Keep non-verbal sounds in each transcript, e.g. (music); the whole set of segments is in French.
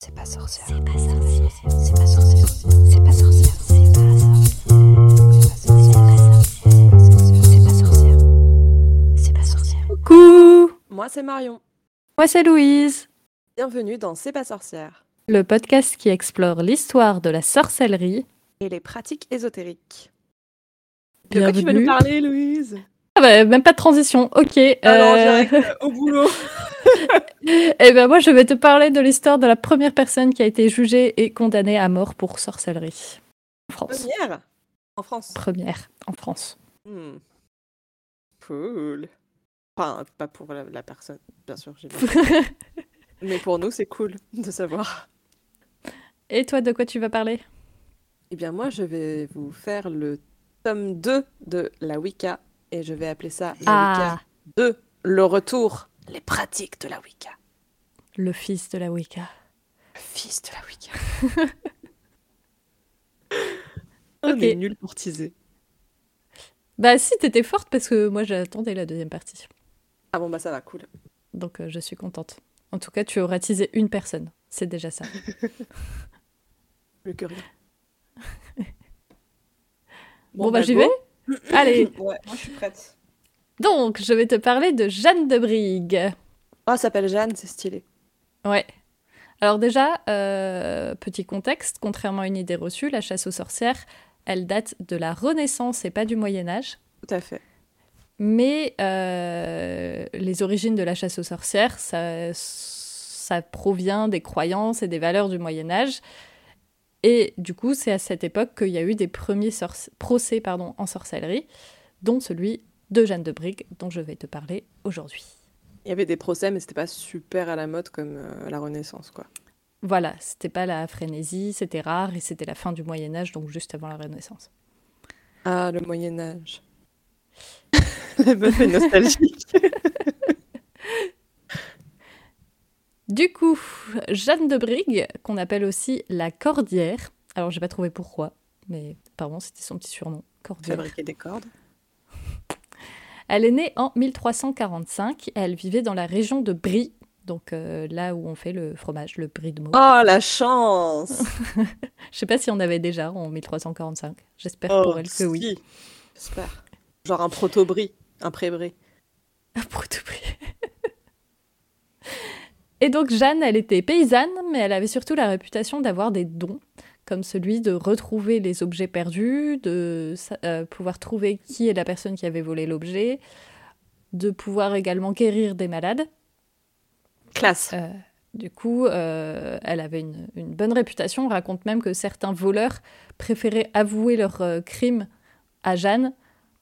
C'est pas sorcière. C'est pas sorcière. C'est pas sorcière. C'est pas sorcière. C'est pas sorcière. C'est pas sorcière. C'est pas sorcière. Coucou Moi, c'est Marion. Moi c'est Louise, Bienvenue dans C'est pas sorcière le podcast qui explore l'histoire de la sorcellerie. et les pratiques ésotériques. De quoi tu vas Bienvenue. nous parler, Louise? Ah bah, même pas de transition, ok. Alors, euh, direct, au boulot. (laughs) Eh ben moi je vais te parler de l'histoire de la première personne qui a été jugée et condamnée à mort pour sorcellerie. En France. Première? En France. Première en France. Hmm. Cool. Enfin, pas pour la, la personne, bien sûr. (laughs) Mais pour nous, c'est cool de savoir. et toi de quoi tu vas parler? Eh bien, moi, je vais vous faire le tome 2 de la Wicca. Et je vais appeler ça la Ah, Wicca 2, le retour, les pratiques de la Wicca. le fils de la Wicca. Le fils de la Wicca. (laughs) On Ok. est nul pour teaser. Bah si t'étais forte parce que moi j'attendais la deuxième partie. Ah bon, bah ça va, cool. Donc euh, je suis contente. En tout cas tu auras teasé une personne. C'est déjà ça. Plus que rien. Bon, bah, j'y vais Allez. Ouais, moi je suis prête. Donc je vais te parler de Jeanne de Brigue. Oh, elle s'appelle Jeanne, c'est stylé. Ouais. Alors déjà, euh, petit contexte, contrairement à une idée reçue, la chasse aux sorcières, elle date de la Renaissance et pas du Moyen Âge. Tout à fait. Mais euh, les origines de la chasse aux sorcières, ça, ça provient des croyances et des valeurs du Moyen Âge. Et du coup, c'est à cette époque qu'il y a eu des premiers procès pardon, en sorcellerie, dont celui de Jeanne de Brigue, dont je vais te parler aujourd'hui. Il y avait des procès, mais c'était pas super à la mode comme euh, la Renaissance, quoi. Voilà, c'était pas la frénésie, c'était rare et c'était la fin du Moyen Âge, donc juste avant la Renaissance. Ah, le Moyen-Âge. (laughs) La meuf est nostalgique. (laughs) Du coup, Jeanne de Brigue, qu'on appelle aussi la Cordière, alors j'ai pas trouvé pourquoi, mais apparemment c'était son petit surnom, Cordière. Fabriquer des cordes. Elle est née en 1345 et elle vivait dans la région de Brie, donc euh, là où on fait le fromage, le Brie de Meaux. Oh, la chance (laughs) Je sais pas si on avait déjà en 1345, j'espère Oh, pour elle que oui. si. J'espère. Genre un proto-brie, un pré-brie. Tout prix. Et donc Jeanne, elle était paysanne, mais elle avait surtout la réputation d'avoir des dons, comme celui de retrouver les objets perdus, de euh, pouvoir trouver qui est la personne qui avait volé l'objet, de pouvoir également guérir des malades. Classe. Euh, du coup, euh, elle avait une, une bonne réputation. On raconte même que certains voleurs préféraient avouer leurs crimes à Jeanne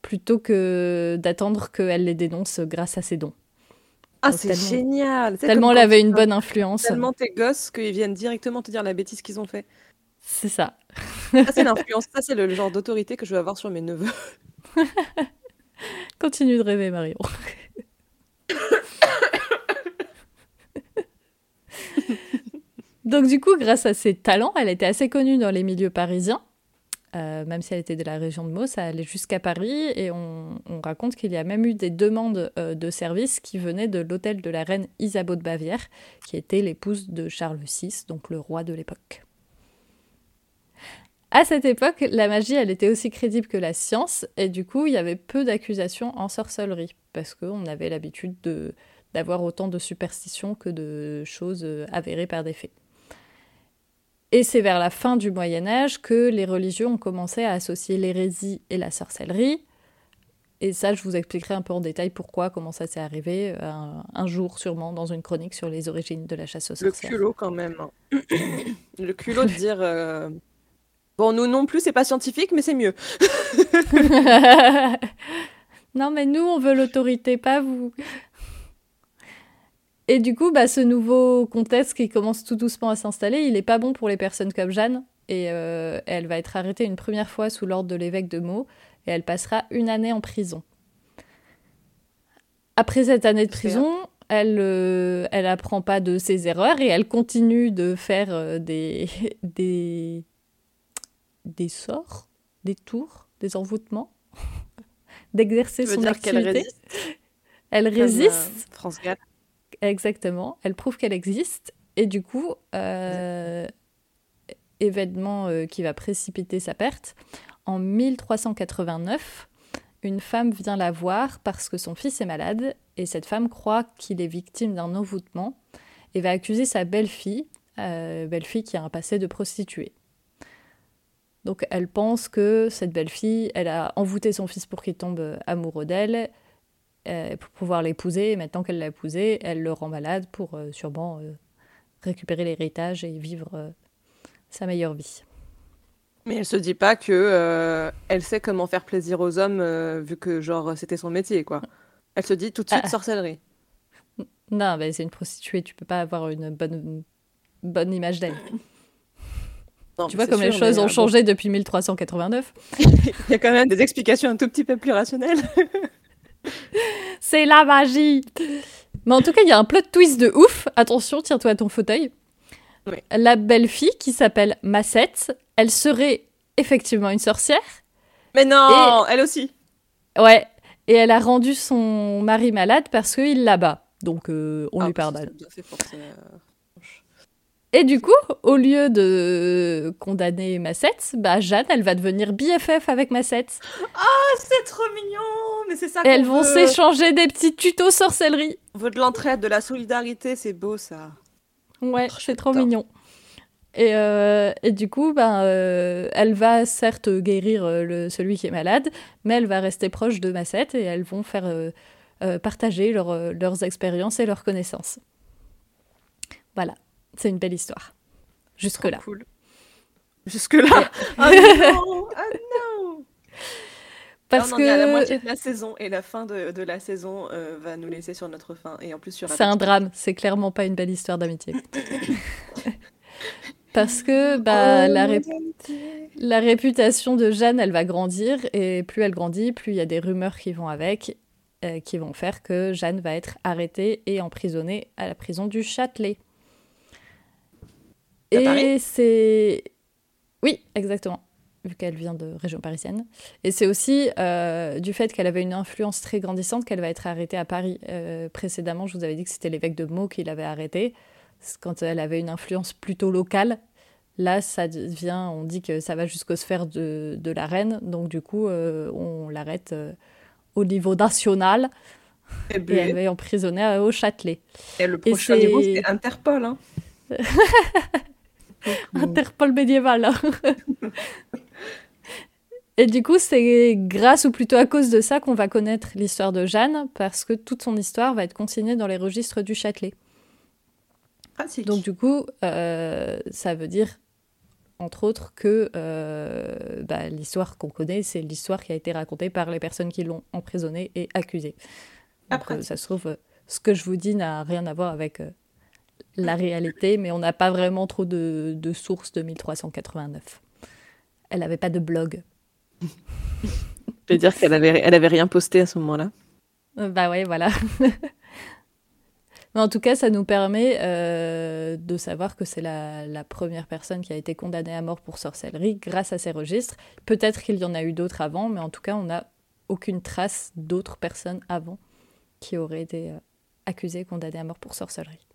plutôt que d'attendre qu'elle les dénonce grâce à ses dons. Ah, c'est tellement- génial Tellement elle avait une bonne influence. Tellement tes gosses qu'ils viennent directement te dire la bêtise qu'ils ont fait. C'est ça. Ça, c'est l'influence. (laughs) Ça, c'est le genre d'autorité que je veux avoir sur mes neveux. (laughs) Continue de rêver, Marion. (laughs) Donc du coup, grâce à ses talents, elle était assez connue dans les milieux parisiens. Euh, même si elle était de la région de Meaux, ça allait jusqu'à Paris et on, on raconte qu'il y a même eu des demandes euh, de services qui venaient de l'hôtel de la reine Isabeau de Bavière, qui était l'épouse de Charles VI, donc le roi de l'époque. À cette époque, la magie, elle était aussi crédible que la science, et du coup, il y avait peu d'accusations en sorcellerie, parce qu'on avait l'habitude de- d'avoir autant de superstitions que de choses euh, avérées par des faits. Et c'est vers la fin du Moyen Âge que les religieux ont commencé à associer l'hérésie et la sorcellerie. Et ça, je vous expliquerai un peu en détail pourquoi, comment ça s'est arrivé, euh, un, un jour sûrement, dans une chronique sur les origines de la chasse aux Le sorcières. culot, quand même. (coughs) Le culot de dire. euh, Bon, nous non plus, c'est pas scientifique, mais c'est mieux. (laughs) non, mais nous, on veut l'autorité, pas vous. Et du coup, bah, ce nouveau contexte qui commence tout doucement à s'installer, il est pas bon pour les personnes comme Jeanne. Et euh, elle va être arrêtée une première fois sous l'ordre de l'évêque de Meaux, et elle passera une année en prison. Après cette année de prison, elle, euh, elle apprend pas de ses erreurs et elle continue de faire euh, des, (laughs) des, des sorts, des tours, des envoûtements, (laughs) d'exercer son activité. résiste Elle comme, euh, résiste, France Gall? Exactement. Elle prouve qu'elle existe Et du coup, euh, événement euh, qui va précipiter sa perte, en 1389, une femme vient la voir parce que son fils est malade et cette femme croit qu'il est victime d'un envoûtement et va accuser sa belle-fille, euh, belle-fille qui a un passé de prostituée. Donc elle pense que cette belle-fille, elle a envoûté son fils pour qu'il tombe amoureux d'elle, euh, pour pouvoir l'épouser, et maintenant qu'elle l'a épousé, elle le rend malade pour euh, sûrement euh, récupérer l'héritage et vivre sa meilleure vie. Mais elle se dit pas que elle sait comment faire plaisir aux hommes vu que genre c'était son métier quoi. Elle se dit tout de suite Ah. sorcellerie. Non, mais c'est une prostituée, tu peux pas avoir une bonne, bonne image d'elle. Non, Tu vois comme les choses ont changé depuis 1389. bon, (laughs) Il y a quand même des explications un tout petit peu plus rationnelles. (laughs) (laughs) C'est la magie Mais en tout cas, il y a un plot twist de ouf. Attention, tiens-toi à ton fauteuil. Oui. La belle fille qui s'appelle Massette, elle serait effectivement une sorcière. Mais non, elle aussi. Ouais. Et elle a rendu son mari malade parce qu'il la bat. Donc euh, on Ah, lui pardonne. ça. Et du coup, au lieu de condamner Massette, bah Jeanne, elle va devenir BFF avec Massette. C'est trop mignon, mais c'est ça. Et elles vont s'échanger des petits tutos sorcellerie. On veut de l'entraide, de la solidarité, c'est beau ça. Ouais, Oh, c'est trop j'adore. mignon. Et, euh, et du coup, ben, euh, elle va certes guérir euh, le, celui qui est malade, mais elle va rester proche de Massette et elles vont faire euh, euh, partager leur, leurs expériences et leurs connaissances. Voilà, c'est une belle histoire. Jusque-là. Cool. Jusque là. Ah (laughs) non, ah non. Parce Là, on en est à la que moitié de la saison et la fin de, de la saison euh, va nous laisser sur notre fin et en plus sur c'est un drame, c'est clairement pas une belle histoire d'amitié. (laughs) Parce que bah, la, ré- la réputation de Jeanne, elle va grandir, et plus elle grandit, plus il y a des rumeurs qui vont avec, euh, qui vont faire que Jeanne va être arrêtée et emprisonnée à la prison du Châtelet. Et c'est... Oui, exactement, vu qu'elle vient de région parisienne. Et c'est aussi euh, du fait qu'elle avait une influence très grandissante qu'elle va être arrêtée à Paris. Euh, précédemment, je vous avais dit que c'était l'évêque de Meaux qui l'avait arrêtée, quand elle avait une influence plutôt locale. Là, ça devient, on dit que ça va jusqu'aux sphères de, de la reine, donc du coup, euh, on l'arrête au niveau national Et, et elle être emprisonnée au Châtelet. et le prochain niveau, c'est Interpol. Hein. (laughs) Interpol médiéval. hein. (laughs) Et du coup, c'est grâce ou plutôt à cause de ça qu'on va connaître l'histoire de Jeanne, parce que toute son histoire va être consignée dans les registres du Châtelet. Pratique. Donc du coup, euh, ça veut dire, entre autres, que euh, bah, l'histoire qu'on connaît, c'est l'histoire qui a été racontée par les personnes qui l'ont emprisonnée et accusée. Ah, Donc, euh, ça se trouve, ce que je vous dis n'a rien à voir avec la réalité, mais on n'a pas vraiment trop de, de sources de 1389. Elle n'avait pas de blog. (laughs) Je vais dire qu'elle avait, elle avait rien posté à ce moment-là. Euh, Bah ouais, voilà. (laughs) Mais en tout cas, ça nous permet euh, de savoir que c'est la, la première personne qui a été condamnée à mort pour sorcellerie grâce à ces registres. Peut-être qu'il y en a eu d'autres avant, mais en tout cas, on n'a aucune trace d'autres personnes avant qui auraient été euh, accusées, condamnées à mort pour sorcellerie.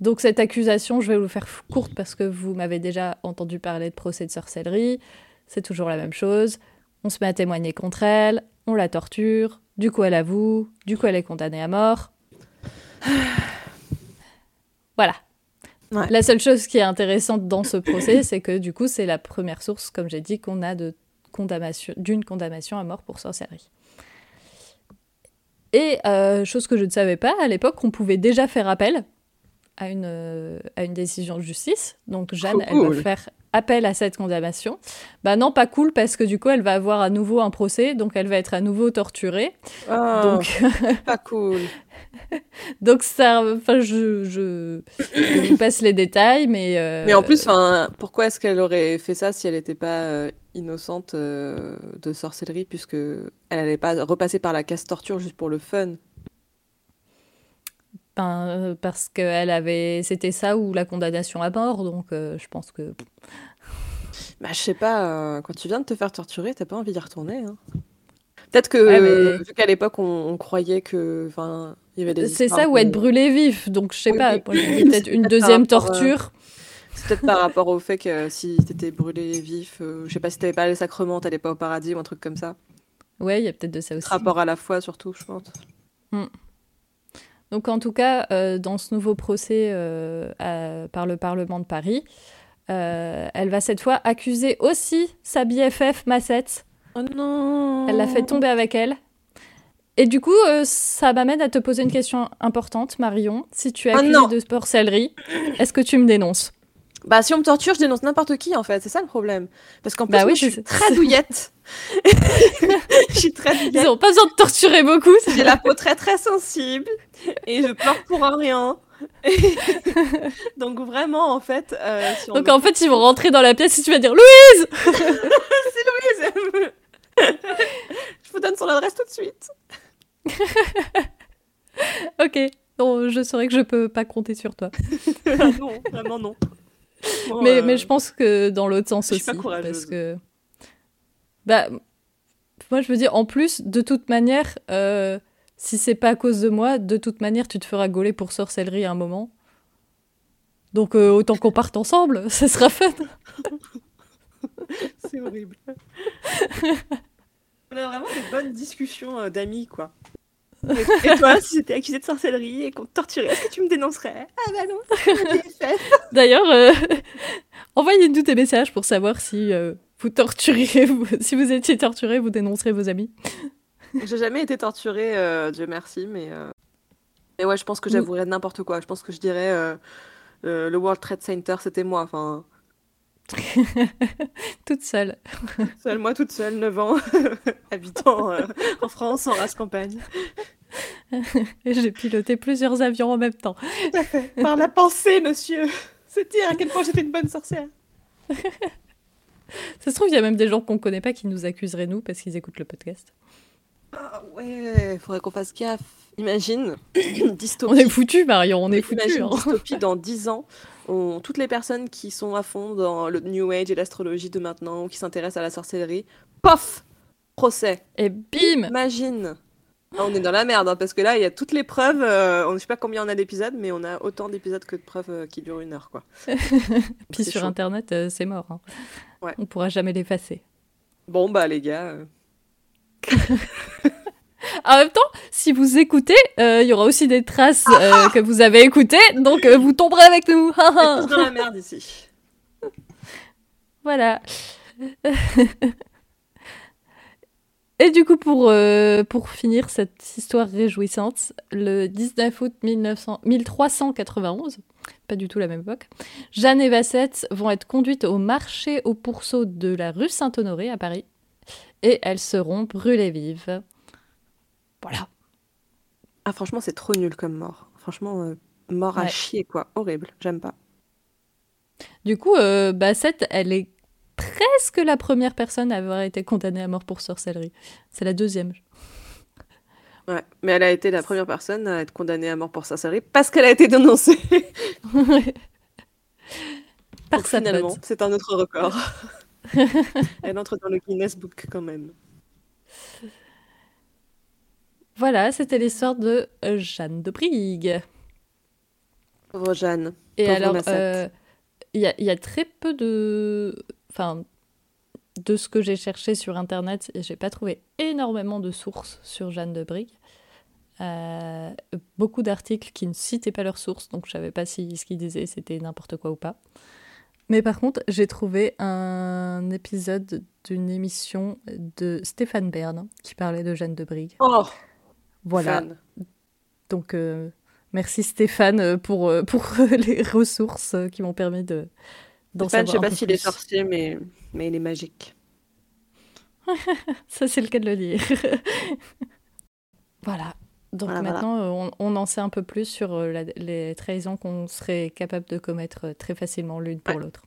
Donc cette accusation, je vais vous faire courte parce que vous m'avez déjà entendu parler de procès de sorcellerie. C'est toujours la même chose. On se met à témoigner contre elle, on la torture, du coup elle avoue, du coup elle est condamnée à mort. (sighs) Voilà. Ouais. La seule chose qui est intéressante dans ce procès, (coughs) c'est que du coup c'est la première source, comme j'ai dit, qu'on a de condamnation, d'une condamnation à mort pour sorcellerie. Et euh, chose que je ne savais pas, à l'époque, on pouvait déjà faire appel à une, euh, à une décision de justice. Donc Jeanne, elle va faire appel à cette condamnation. Bah non, pas cool, parce que du coup, elle va avoir à nouveau un procès, donc elle va être à nouveau torturée. Oh, Donc, (laughs) pas cool. donc ça, enfin, je, je, je vous passe les détails, mais... euh, Mais en plus, pourquoi est-ce qu'elle aurait fait ça si elle n'était pas euh, innocente euh, de sorcellerie, puisque elle n'allait pas repasser par la casse torture juste pour le fun? Ben, euh, parce qu'elle avait... C'était ça ou la condamnation à mort, donc euh, je pense que... Bah, je sais pas, euh, quand tu viens de te faire torturer, t'as pas envie d'y retourner. hein. Peut-être que, Ouais, mais- vu qu'à l'époque, on, on croyait que. Enfin, Il y avait des C'est ça, ou être brûlé vif. Donc, je sais Oui, pas, oui. (laughs) peut-être une deuxième torture. C'est peut-être par rapport au fait que si t'étais brûlé vif, euh, je sais pas si t'avais pas les sacrements, t'allais pas au paradis ou un truc comme ça. Ouais, il y a peut-être de ça aussi. Rapport à la foi surtout, je pense. Donc en tout cas, euh, dans ce nouveau procès euh, à- par le Parlement de Paris, euh, elle va cette fois accuser aussi sa BFF Massette. Oh non Elle l'a fait tomber avec elle. Et du coup, euh, ça m'amène à te poser une question importante, Marion. Si tu es Ah accusée de sorcellerie, est-ce que tu me dénonces? Bah si on me torture, je dénonce n'importe qui en fait, c'est ça le problème. Parce qu'en plus, Bah moi, oui, je suis c'est- très douillette. (laughs) je suis très Ils douillette. n'ont pas besoin de torturer beaucoup. J'ai la peau très très sensible et je pleure pour un rien. (laughs) Donc vraiment en fait, euh, si on Donc me- en fait, ils vont rentrer dans la pièce et tu vas dire Louis (laughs) je vous donne son adresse tout de suite. Ok. Non, je saurais que je peux pas compter sur toi. Ah non, vraiment non. Bon, mais, euh, mais je pense que dans l'autre sens je suis aussi. pas courageuse. parce que. Bah. Moi, je veux dire, en plus, de toute manière, euh, si c'est pas à cause de moi, de toute manière, tu te feras gauler pour sorcellerie à un moment. Donc, euh, autant qu'on parte ensemble, (laughs) ça sera fun. C'est horrible. (laughs) On a vraiment des bonnes discussions d'amis, quoi. Et, et toi, si j'étais accusée de sorcellerie et qu'on te torturait, est-ce que tu me dénoncerais? Ah bah non. (laughs) D'ailleurs, euh, (laughs) envoyez-nous des messages pour savoir si euh, vous torturiez, (laughs) vous- si vous étiez torturé, vous dénoncerez vos amis. J'ai jamais été torturée, euh, Dieu merci, mais... euh, Mais ouais, je pense que j'avouerais n'importe quoi. Je pense que je dirais euh, euh, le World Trade Center, c'était moi. Enfin, (laughs) Toute seule. seule, moi toute seule, 9 ans, (laughs) habitant euh, en France, en race campagne. Et (laughs) j'ai piloté plusieurs avions en même temps. Par la pensée, monsieur C'est dire à quel point j'étais une bonne sorcière. Ça se trouve, il y a même des gens qu'on connaît pas qui nous accuseraient, nous, parce qu'ils écoutent le podcast. Ah ouais, faudrait qu'on fasse gaffe. Imagine, (coughs) dystopie. On est foutus, Marion, on est foutus. Imagine hein. dystopie dans 10 ans. On- toutes les personnes qui sont à fond dans le New Age et l'astrologie de maintenant, ou qui s'intéressent à la sorcellerie, pof Procès. Et bim Imagine Ah, On est dans la merde, hein, parce que là, il y a toutes les preuves. euh, on ne sait pas combien on a d'épisodes, mais on a autant d'épisodes que de preuves euh, qui durent une heure, quoi. (laughs) Puis sur chaud. Internet, euh, c'est mort. hein. Ouais. On pourra jamais l'effacer. Bon, bah, les gars. (laughs) En même temps, si vous écoutez, euh, il y aura aussi des traces euh, que vous avez écoutées, donc euh, vous tomberez avec nous. Dans la merde ici. voilà. (laughs) Et du coup, pour, pour finir cette histoire réjouissante, le 19 août 1900 1391, pas du tout la même époque, Jeanne et Bassette vont être conduites au marché aux pourceaux de la rue Saint-Honoré à Paris, et elles seront brûlées vives. Voilà. Ah, franchement, c'est trop nul comme mort. Franchement, euh, mort à Ouais. chier, quoi. Horrible. J'aime pas. Du coup, euh, Bassette, elle est presque la première personne à avoir été condamnée à mort pour sorcellerie. C'est la deuxième. Ouais. Mais elle a été la première personne à être condamnée à mort pour sorcellerie parce qu'elle a été dénoncée. (laughs) Par Donc, sa finalement, pote. c'est un autre record. (laughs) Elle entre dans le Guinness Book quand même. Voilà, c'était l'histoire de euh, Jeanne de Brigue. Pauvre Jeanne. Et Pauvre alors, euh, il y, a, il y a très peu de... Enfin, de ce que j'ai cherché sur Internet, et j'ai pas trouvé énormément de sources sur Jeanne de Brigue. Euh, beaucoup d'articles qui ne citaient pas leurs sources, donc je savais pas si ce qu'ils disaient c'était n'importe quoi ou pas. Mais par contre, j'ai trouvé un épisode d'une émission de Stéphane Bern qui parlait de Jeanne de Brigue. Oh, Voilà. fan. Donc, euh, merci Stéphane euh, pour, euh, pour (laughs) les ressources qui m'ont permis de, Stéphane, je sais savoir un pas s'il est sorcier, mais, mais il est magique. (laughs) Ça, c'est le cas de le dire. (laughs) voilà. Donc Voilà, maintenant, on, on en sait un peu plus sur la- les trahisons qu'on serait capable de commettre très facilement l'une pour Ouais. l'autre.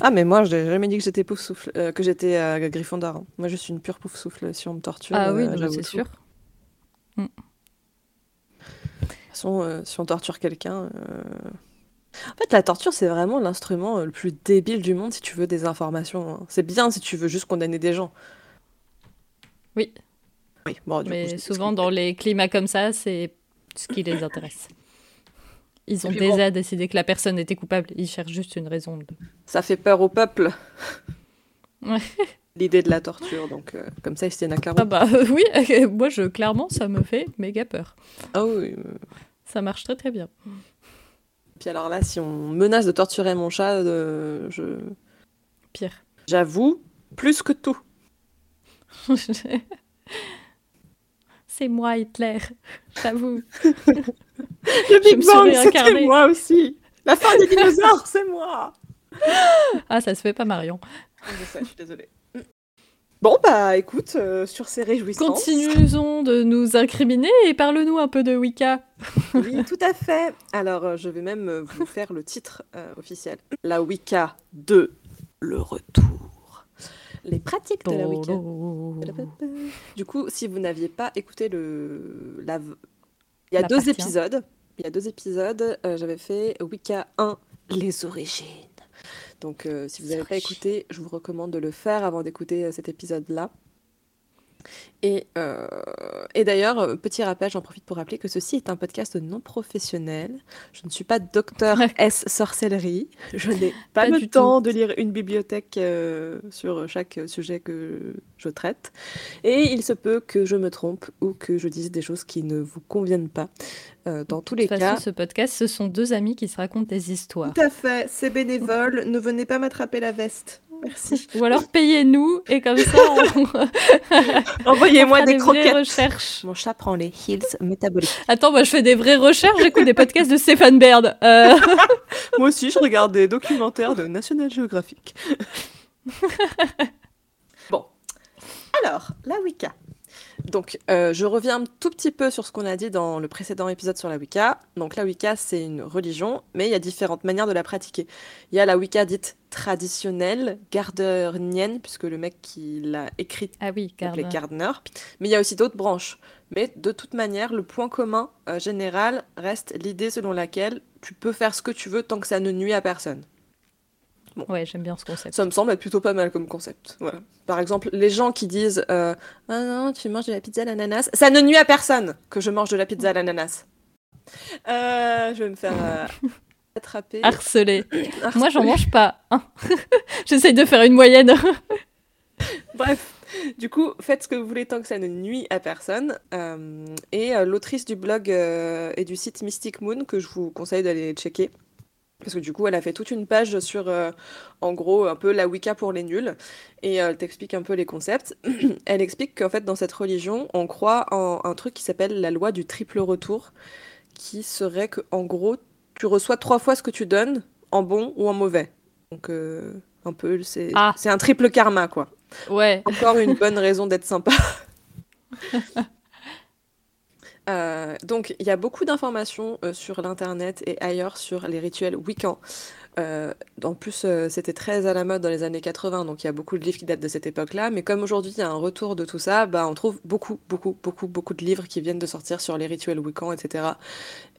Ah, mais moi, je n'ai jamais dit que j'étais pouf souffle, euh, que j'étais euh, Gryffondor. Moi, je suis une pure pouf souffle. Si on me torture, ah oui, c'est tout. Sûr. De toute façon, euh, si on torture quelqu'un. euh, En fait, la torture, c'est vraiment l'instrument euh, le plus débile du monde si tu veux des informations. hein. C'est bien si tu veux juste condamner des gens. Oui. Oui, bon, du coup, Mais je souvent, dans les climats comme ça, c'est ce qui les intéresse. Ils ont déjà bon. décidé que la personne était coupable. Ils cherchent juste une raison. De... Ça fait peur au peuple. Ouais. (laughs) L'idée de la torture, donc euh, comme ça, à carreau. Ah bah euh, oui, (laughs) moi je clairement ça me fait méga peur. Ah oui. Ça marche très très bien. Puis alors là, si on menace de torturer mon chat, euh, je... Pire. j'avoue, plus que tout. (laughs) C'est moi Hitler, j'avoue. (laughs) Le Je Big me suis Bang, réincarnée. c'était moi aussi. La fin des dinosaures, c'est moi. Ah ça se fait pas Marion. Je sais, je suis désolée. Bon, bah écoute, euh, sur ces réjouissances. Continuons de nous incriminer et parle-nous un peu de Wicca. Oui, tout à fait. Alors, euh, je vais même euh, vous faire le titre officiel. La Wicca 2, le retour. Les pratiques de la Wicca. Du coup, si vous n'aviez pas écouté le... La... Il y a La deux partie épisodes. Il y a deux épisodes. J'avais fait Wicca 1, les origines. Donc, euh, si vous n'avez pas écouté, je vous recommande de le faire avant d'écouter euh, cet épisode-là. Et, euh, et d'ailleurs, euh, petit rappel, j'en profite pour rappeler que ceci est un podcast non professionnel. Je ne suis pas docteur S sorcellerie. Je n'ai (laughs) pas, Pas le du temps de lire une bibliothèque euh, sur chaque sujet que je traite. Et il se peut que je me trompe ou que je dise des choses qui ne vous conviennent pas. Euh, dans tous De les toute cas. façon, ce podcast, ce sont deux amis qui se racontent des histoires. Tout à fait, c'est bénévole. ne venez pas m'attraper la veste. Merci. (laughs) Ou alors payez-nous et comme ça on, (laughs) Envoyez-moi des des croquettes. recherches. Mon chat prend les heals métaboliques. Attends, moi je fais des vraies recherches, j'écoute des podcasts de Stéphane Baird. Euh, (laughs) Moi aussi, je regarde des documentaires de National Geographic. bon. Alors, la Wicca. Donc, euh, je reviens un tout petit peu sur ce qu'on a dit dans le précédent épisode sur la Wicca. Donc, la Wicca, c'est une religion, mais il y a différentes manières de la pratiquer. Il y a la Wicca dite traditionnelle, gardnernienne, puisque le mec qui l'a écrite Ah oui. Gardner. Mais il y a aussi d'autres branches. Mais de toute manière, le point commun euh, général reste l'idée selon laquelle tu peux faire ce que tu veux tant que ça ne nuit à personne. Ouais, j'aime bien ce concept. Ça me semble être plutôt pas mal comme concept. Voilà. Par exemple, les gens qui disent euh, Ah non, tu manges de la pizza à l'ananas, ça ne nuit à personne que je mange de la pizza à l'ananas. Euh, je vais me faire euh, attraper. Harceler. Moi j'en mange pas. hein. (laughs) J'essaye de faire une moyenne. (laughs) Bref, du coup, faites ce que vous voulez tant que ça ne nuit à personne. Euh, et l'autrice du blog et du site Mystic Moon, que je vous conseille d'aller checker, parce que du coup, elle a fait toute une page sur, euh, en gros, un peu la Wicca pour les nuls, et euh, elle t'explique un peu les concepts. (clears throat) elle explique qu'en fait, dans cette religion, on croit en un truc qui s'appelle la loi du triple retour, qui serait que, en gros, tu reçois trois fois ce que tu donnes, en bon ou en mauvais. Donc, euh, un peu, c'est Ah. c'est un triple karma, quoi. Ouais. Encore une bonne raison d'être sympa. (laughs) Euh, donc, il y a beaucoup d'informations euh, sur l'internet et ailleurs sur les rituels Wiccans. Euh, en plus, euh, c'était très à la mode dans les années 80, donc il y a beaucoup de livres qui datent de cette époque-là. Mais comme aujourd'hui, il y a un retour de tout ça, bah, on trouve beaucoup, beaucoup, beaucoup, beaucoup de livres qui viennent de sortir sur les rituels Wiccans, etc.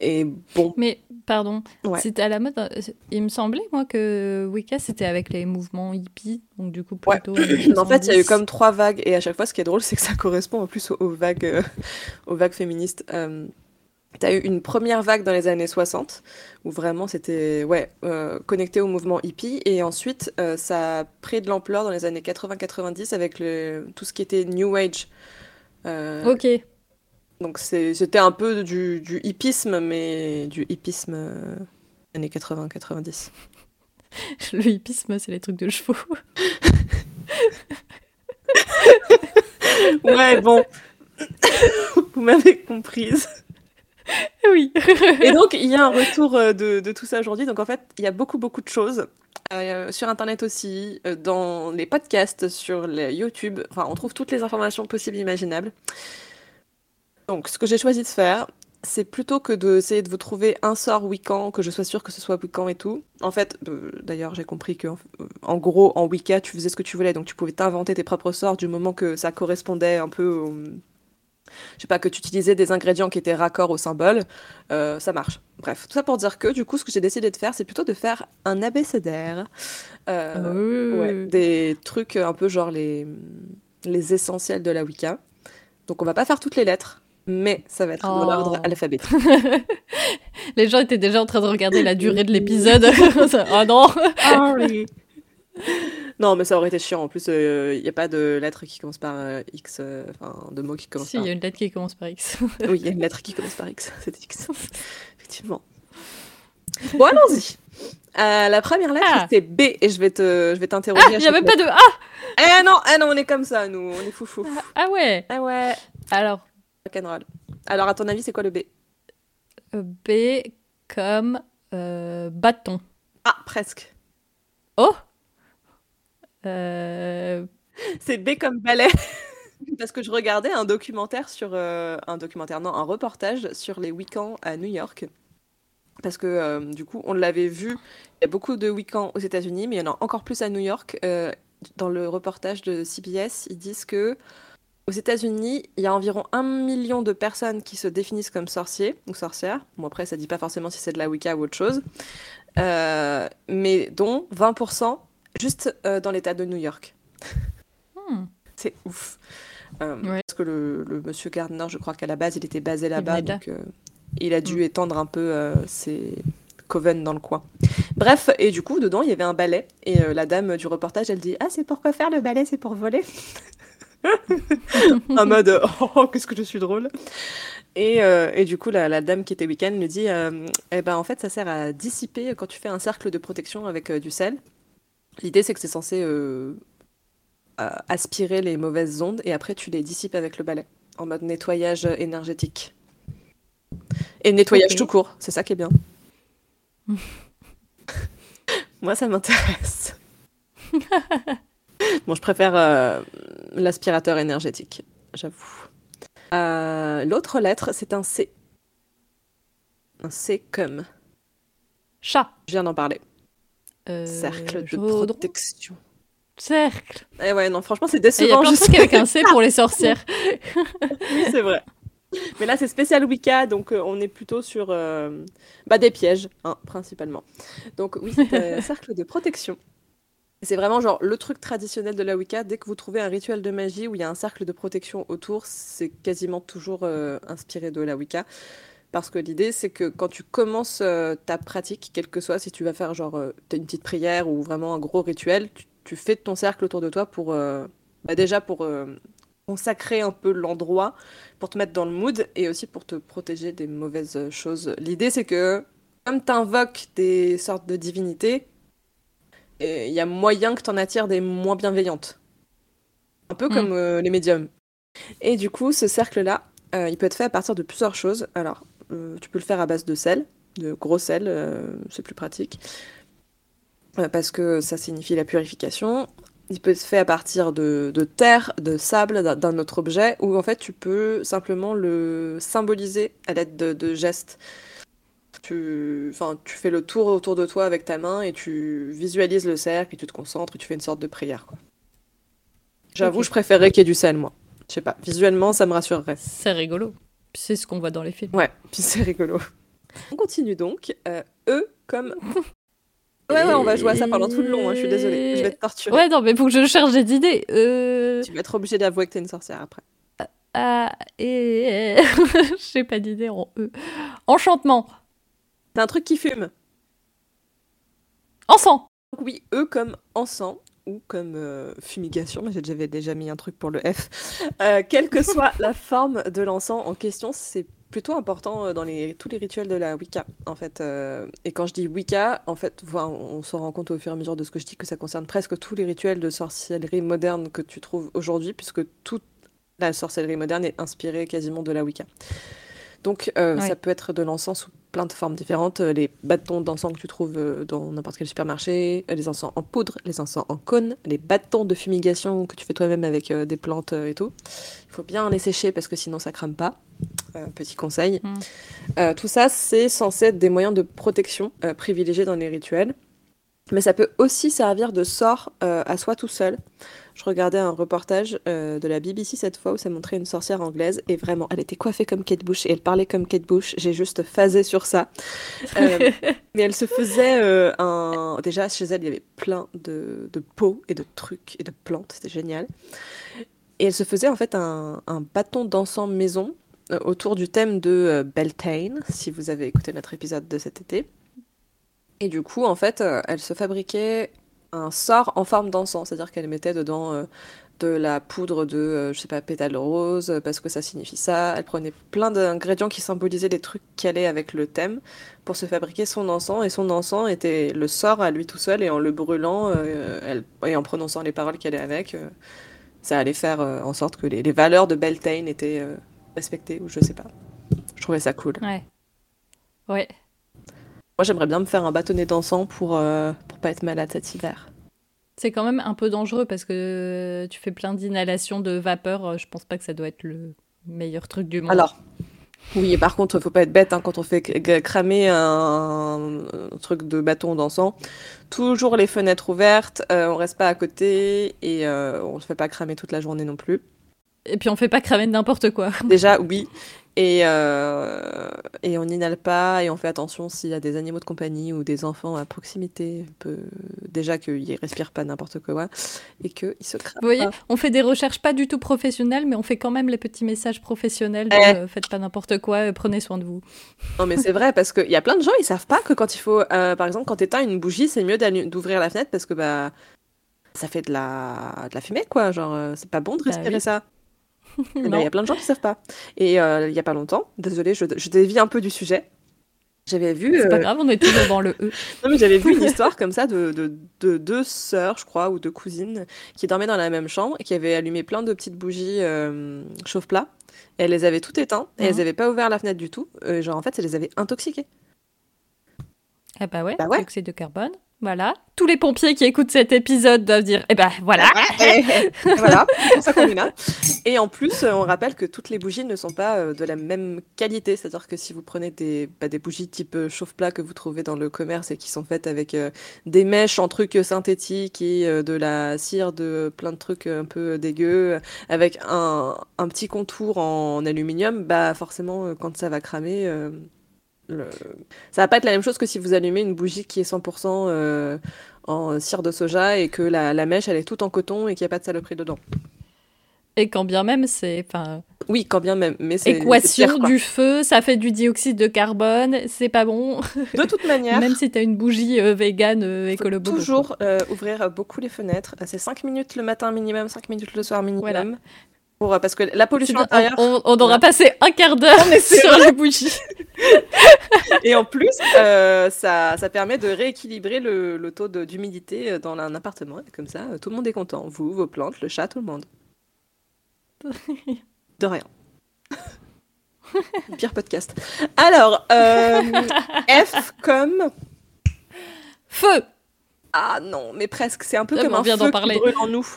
Et bon, Mais pardon, Ouais. c'était à la mode. euh, Il me semblait moi que Wicca c'était avec les mouvements hippies, donc du coup plutôt. en fait, il y a eu 70. comme trois vagues, et à chaque fois, ce qui est drôle, c'est que ça correspond en plus aux, aux vagues, euh, aux vagues féministes. Euh, T'as eu une première vague dans les années 60, où vraiment c'était ouais, euh, connecté au mouvement hippie, et ensuite euh, ça a pris de l'ampleur dans les années 80-90 avec le, tout ce qui était New Age. Euh, Ok. Donc c'était un peu du, du hippisme, mais du hippisme années 80-90. (laughs) Le hippisme, c'est les trucs de chevaux. (laughs) Ouais, bon, (laughs) vous m'avez comprise. (laughs) oui. Et donc, il y a un retour euh, de, de tout ça aujourd'hui. Donc, en fait, il y a beaucoup, beaucoup de choses. Euh, sur Internet aussi, euh, dans les podcasts, sur les YouTube. Enfin, on trouve toutes les informations possibles et imaginables. Donc, ce que j'ai choisi de faire, c'est plutôt que d'essayer de vous trouver un sort Wiccan, que je sois sûre que ce soit Wiccan et tout. En fait, d'ailleurs, j'ai compris que, en gros, en Wicca, tu faisais ce que tu voulais. Donc, tu pouvais t'inventer tes propres sorts du moment que ça correspondait un peu. Je sais pas, que tu utilisais des ingrédients qui étaient raccords au symbole. Euh, ça marche. Bref, tout ça pour dire que du coup, ce que j'ai décidé de faire, c'est plutôt de faire un abécédaire. Euh, Oh. ouais, des trucs un peu genre les, les essentiels de la Wicca. Donc on va pas faire toutes les lettres, mais ça va être dans Oh. l'ordre alphabétique. (laughs) Les gens étaient déjà en train de regarder la durée de l'épisode. oh (laughs) (laughs) non non, mais ça aurait été chiant. En plus, il n'y a pas de lettre qui commence par euh, X, euh, enfin, de mots qui commencent Si, il par y a une lettre qui commence par X. (laughs) Oui, il y a une lettre qui commence par X. C'est X. (laughs) Effectivement. Bon, allons-y. Euh, la première lettre, Ah. c'est B, et je vais te, je vais t'interroger. Ah, il n'y chaque avait pas de Ah Eh non, eh non, on est comme ça, nous, on est foufou. Ah ouais Ah ouais, Alors, rock'n'roll. Alors, à ton avis, c'est quoi le B? Euh, B comme euh, bâton. Ah, presque. Oh Euh, C'est B comme balai. (laughs) Parce que je regardais un documentaire sur euh, un documentaire, non, un reportage sur les week-ends à New York. Parce que euh, du coup, on l'avait vu. Il y a beaucoup de week-ends aux États-Unis, mais il y en a encore plus à New York. Euh, dans le reportage de CBS, ils disent que aux États-Unis, il y a environ un million de personnes qui se définissent comme sorciers ou sorcières. Bon, après, ça dit pas forcément si c'est de la Wicca ou autre chose. Euh, mais dont 20% juste euh, dans l'État de New York. hmm. C'est ouf. Euh, Ouais. Parce que le, le monsieur Gardner, je crois qu'à la base, il était basé là-bas, là. euh, il a dû Mm. étendre un peu ses coven dans le coin. Bref, et du coup, dedans, il y avait un balai, et la dame du reportage, elle dit Ah, c'est pour quoi faire le balai C'est pour voler? (laughs) En (laughs) mode Oh, oh, qu'est-ce que je suis drôle et, euh, et du coup, la, la dame qui était week-end lui dit euh, Eh ben, en fait, ça sert à dissiper quand tu fais un cercle de protection avec euh, du sel. L'idée, c'est que c'est censé euh, euh, aspirer les mauvaises ondes et après tu les dissipes avec le balai en mode nettoyage énergétique. Et nettoyage tout court, c'est ça qui est bien. (laughs) Moi, ça m'intéresse. (laughs) bon, je préfère euh, l'aspirateur énergétique, j'avoue. Euh, L'autre lettre, c'est un C. Un C comme. Chat. Je viens d'en parler. Euh, Cercle de protection. Cercle. Eh ouais, non, franchement, c'est Et Il y a décevant. plein de trucs avec un C pour les sorcières. (laughs) (laughs) Oui, c'est vrai. Mais là, c'est spécial Wicca, donc euh, on est plutôt sur euh, bah, des pièges, hein, principalement. Donc oui, c'est un (laughs) cercle de protection. C'est vraiment genre le truc traditionnel de la Wicca. Dès que vous trouvez un rituel de magie où il y a un cercle de protection autour, c'est quasiment toujours euh, inspiré de la Wicca. Parce que l'idée, c'est que quand tu commences euh, ta pratique, quel que soit, si tu vas faire genre euh, une petite prière ou vraiment un gros rituel, tu, tu fais ton cercle autour de toi pour euh, bah, déjà pour euh, consacrer un peu l'endroit, pour te mettre dans le mood et aussi pour te protéger des mauvaises choses. L'idée, c'est que comme tu invoques des sortes de divinités, il y a moyen que tu en attires des moins bienveillantes. Un peu Mm. comme les médiums. Et du coup, ce cercle-là, euh, il peut être fait à partir de plusieurs choses. Alors, tu peux le faire à base de sel, de gros sel, euh, c'est plus pratique. Euh, parce que ça signifie la purification. Il peut être fait à partir de, de terre, de sable, d'un- autre objet, ou en fait tu peux simplement le symboliser à l'aide de, de gestes. Tu, enfin, tu fais le tour autour de toi avec ta main et tu visualises le cercle et tu te concentres et tu fais une sorte de prière. J'avoue, Ok. je préférerais qu'il y ait du sel, moi. Je sais pas, visuellement, ça me rassurerait. C'est rigolo. C'est ce qu'on voit dans les films. Ouais, puis c'est rigolo. On continue donc. Euh, e comme. (laughs) Ouais, ouais, on va jouer à ça pendant tout le long, hein, je suis désolée. Je vais te torturer. Ouais, non, mais faut que je cherche des idées. Euh... Tu vas être obligé d'avouer que t'es une sorcière après. Ah, et... (laughs) J'ai pas d'idée en E. Enchantement. C'est un truc qui fume. Encens. Oui, E comme encens ou comme euh, fumigation, mais j'avais déjà mis un truc pour le F. Euh, quelle que (laughs) soit la forme de l'encens en question, c'est plutôt important euh, dans les, tous les rituels de la Wicca, en fait. euh, et quand je dis Wicca, en fait, on, on se rend compte au fur et à mesure de ce que je dis que ça concerne presque tous les rituels de sorcellerie moderne que tu trouves aujourd'hui, puisque toute la sorcellerie moderne est inspirée quasiment de la Wicca. Donc euh, Ouais. ça peut être de l'encens sous plein de formes différentes, euh, les bâtons d'encens que tu trouves euh, dans n'importe quel supermarché, les encens en poudre, les encens en cône, les bâtons de fumigation que tu fais toi-même avec des plantes et tout. Il faut bien les sécher parce que sinon ça crame pas. Euh, petit conseil. Mm. Euh, tout ça, c'est censé être des moyens de protection privilégiés dans les rituels. Mais ça peut aussi servir de sort à soi tout seul. Je regardais un reportage euh, de la BBC cette fois où ça montrait une sorcière anglaise et vraiment, elle était coiffée comme Kate Bush et elle parlait comme Kate Bush. J'ai juste phasé sur ça. Euh, (laughs) mais elle se faisait euh, un. Déjà, chez elle, il y avait plein de, de pots et de trucs et de plantes. C'était génial. Et elle se faisait en fait un, un bâton d'encens maison autour du thème de Beltane, si vous avez écouté notre épisode de cet été. Et du coup, en fait, elle se fabriquait un sort en forme d'encens, c'est-à-dire qu'elle mettait dedans euh, de la poudre de, euh, je sais pas, pétales roses, euh, parce que ça signifie ça. Elle prenait plein d'ingrédients qui symbolisaient des trucs qui allaient avec le thème pour se fabriquer son encens. Et son encens était le sort à lui tout seul, et en le brûlant, euh, elle, et en prononçant les paroles qui allaient avec, euh, ça allait faire en sorte que les, les valeurs de Beltane étaient respectées, ou je sais pas. Je trouvais ça cool. Ouais. Ouais. Moi, j'aimerais bien me faire un bâtonnet d'encens pour pas être malade cet hiver. C'est quand même un peu dangereux parce que tu fais plein d'inhalations de vapeur. euh, Je pense pas que ça doit être le meilleur truc du monde. Alors, oui, et par contre, faut pas être bête hein, quand on fait cramer un, un truc de bâton d'encens. Toujours les fenêtres ouvertes, euh, on reste pas à côté et euh, on ne fait pas cramer toute la journée non plus. Et puis on fait pas cramer de n'importe quoi. (laughs) Déjà, oui. Et, euh, et on n'inhale pas et on fait attention s'il y a des animaux de compagnie ou des enfants à proximité. Déjà qu'ils respirent pas n'importe quoi et qu'ils se crament Vous voyez, on fait des recherches pas du tout professionnelles, mais on fait quand même les petits messages professionnels. de, Eh. euh, faites pas n'importe quoi, euh, prenez soin de vous. Non, mais c'est vrai, parce qu'il y a plein de gens, ils savent pas que quand il faut, euh, par exemple, quand t'éteins une bougie, c'est mieux d'ouvrir la fenêtre parce que bah, ça fait de la, de la fumée, quoi. Genre, c'est pas bon de Bah respirer oui. ça. Eh ben. Il y a plein de gens qui savent pas. Et euh, il y a pas longtemps, désolée, je, je dévie un peu du sujet. J'avais vu, C'est pas euh, grave, on est toujours dans le E. (laughs) non, mais j'avais vu une histoire comme ça de, de, de deux sœurs, je crois, ou deux cousines, qui dormaient dans la même chambre et qui avaient allumé plein de petites bougies euh, chauffe-plat. Et elles les avaient toutes éteintes et Mhm. elles n'avaient pas ouvert la fenêtre du tout. Euh, genre, en fait, ça les avait intoxiquées. Eh bah ouais, Bah ouais. dioxyde de carbone. Voilà. Tous les pompiers qui écoutent cet épisode doivent dire, eh ben voilà. (laughs) voilà, c'est pour ça qu'on est là. Et en plus, euh, on rappelle que toutes les bougies ne sont pas euh, de la même qualité. C'est-à-dire que si vous prenez des, bah, des bougies type euh, chauffe-plat que vous trouvez dans le commerce et qui sont faites avec euh, des mèches en trucs synthétiques et euh, de la cire de plein de trucs un peu dégueux, avec un, un petit contour en aluminium, bah forcément, quand ça va cramer, euh, le... ça va pas être la même chose que si vous allumez une bougie qui est 100% euh, en cire de soja et que la, la mèche elle est toute en coton et qu'il n'y a pas de saloperie dedans. Et quand bien même, c'est, enfin, Oui, quand bien même, mais c'est équation pire, du feu, ça fait du dioxyde de carbone, c'est pas bon. De toute manière, (laughs) Même si t'as une bougie euh, vegan euh, écolo toujours euh, ouvrir beaucoup les fenêtres. C'est 5 minutes le matin minimum, 5 minutes le soir minimum. Voilà. Pour, euh, parce que la pollution intérieure, on, on- aura passé un quart d'heure sur les bougies. (laughs) et en plus, euh, ça, ça permet de rééquilibrer le, le taux d'humidité euh, dans un appartement. Comme ça, tout le monde est content. Vous, vos plantes, le chat, tout le monde. (laughs) De rien. (laughs) Pire podcast. Alors, euh, F comme Feu Ah non, mais presque. C'est un peu Ah, comme on un vient feu parler. qui brûle en nous.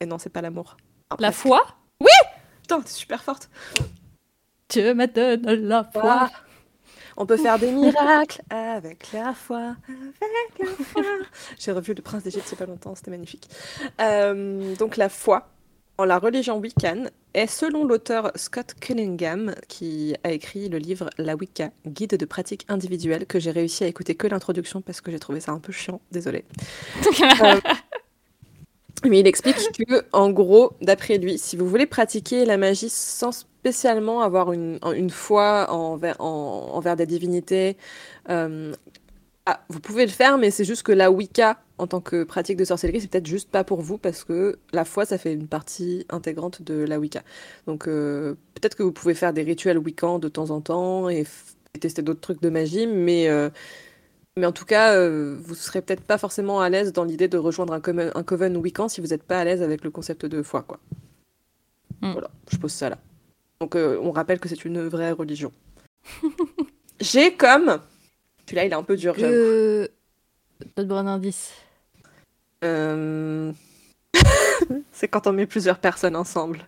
Et non, c'est pas l'amour. Ah, La foi Putain, t'es super forte. Dieu me donne la foi. On peut faire des miracles avec la foi, avec la foi. (laughs) J'ai revu Le Prince d'Égypte il y a pas longtemps, c'était magnifique. Euh, donc la foi en la religion wiccan est, selon l'auteur Scott Cunningham, qui a écrit le livre La Wicca, guide de pratique individuelle, que j'ai réussi à écouter que l'introduction parce que j'ai trouvé ça un peu chiant, désolée. (laughs) Euh, Mais il explique que, en gros, d'après lui, si vous voulez pratiquer la magie sans spécialement avoir une, une foi envers, en- envers des divinités, euh, ah, vous pouvez le faire, mais c'est juste que la Wicca, en tant que pratique de sorcellerie, c'est peut-être juste pas pour vous parce que la foi, ça fait une partie intégrante de la Wicca. Donc, euh, peut-être que vous pouvez faire des rituels Wiccans de temps en temps et, tester d'autres trucs de magie, mais. euh, mais en tout cas, euh, vous serez peut-être pas forcément à l'aise dans l'idée de rejoindre un, coven- un coven Wiccan si vous n'êtes pas à l'aise avec le concept de foi, quoi. Mm. Voilà, je pose ça là. Donc, euh, on rappelle que c'est une vraie religion. (laughs) J'ai comme. Celui-là, il est un peu dur. Euh... Donne-moi un indice. Euh, c'est quand on met plusieurs personnes ensemble.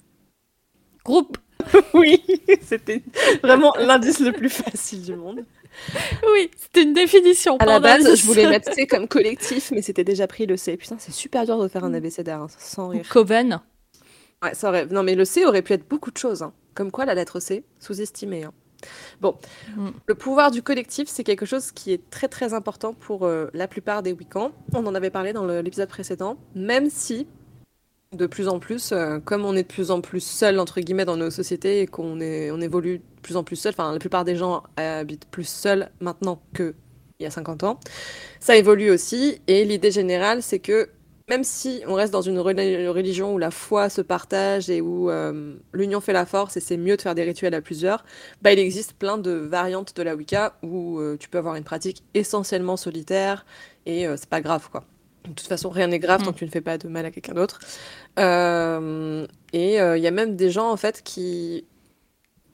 Groupe (laughs) Oui, (laughs) c'était vraiment l'indice le plus facile du monde. (laughs) Oui, c'était une définition. À la base, je voulais (laughs) mettre C comme collectif, mais c'était déjà pris le C. Putain, c'est super dur de faire un abécédaire, hein, sans rire. Coven. Ouais, ça aurait... Non, mais le C aurait pu être beaucoup de choses. hein. Comme quoi, la lettre C, sous-estimée. hein. Bon, Mm. le pouvoir du collectif, c'est quelque chose qui est très très important pour euh, la plupart des Wiccans. On en avait parlé dans l'épisode précédent, même si de plus en plus, euh, comme on est de plus en plus seul entre guillemets dans nos sociétés et qu'on on évolue de plus en plus seul, enfin la plupart des gens habitent plus seuls maintenant que il y a 50 ans, ça évolue aussi et l'idée générale c'est que même si on reste dans une reli- religion où la foi se partage et où euh, l'union fait la force et c'est mieux de faire des rituels à plusieurs, bah, il existe plein de variantes de la Wicca où euh, tu peux avoir une pratique essentiellement solitaire et c'est pas grave quoi. De toute façon, rien n'est grave tant Mm. que tu ne fais pas de mal à quelqu'un d'autre. Euh, et euh, il y a même des gens en fait qui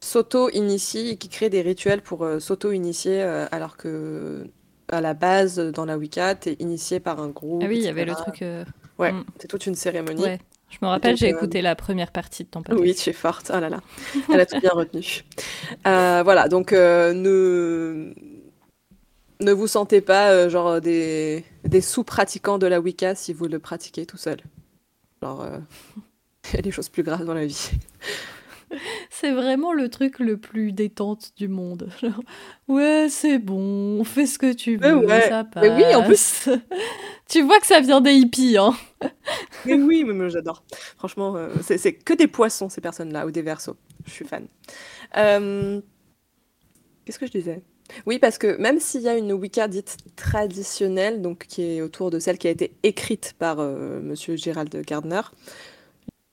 s'auto-initient et qui créent des rituels pour euh, s'auto-initier alors que à la base dans la Wicca, t'es initié par un groupe. Ah oui, il y avait le truc. Ouais, Mm. c'est toute une cérémonie. Ouais. Je me rappelle, j'ai euh, écouté la première partie de ton podcast. Oui, tu es forte. Oh là là, (laughs) elle a tout bien retenu. Euh, voilà, donc euh, ne ne vous sentez pas euh, genre des des sous-pratiquants de la Wicca si vous le pratiquez tout seul. Genre, euh, (laughs) il y a des choses plus graves dans la vie. (laughs) C'est vraiment le truc le plus détente du monde. (laughs) Genre, ouais, c'est bon, fais ce que tu Mais veux, ouais. ça passe. Mais oui, en plus- tu vois que ça vient des hippies, hein. Mais oui, mais j'adore. Franchement, euh, c'est que des poissons ces personnes-là ou des versos. Je suis fan. Euh, Qu'est-ce que je disais? Oui, parce que même s'il y a une Wicca dite traditionnelle, donc qui est autour de celle qui a été écrite par euh, Monsieur Gérald Gardner,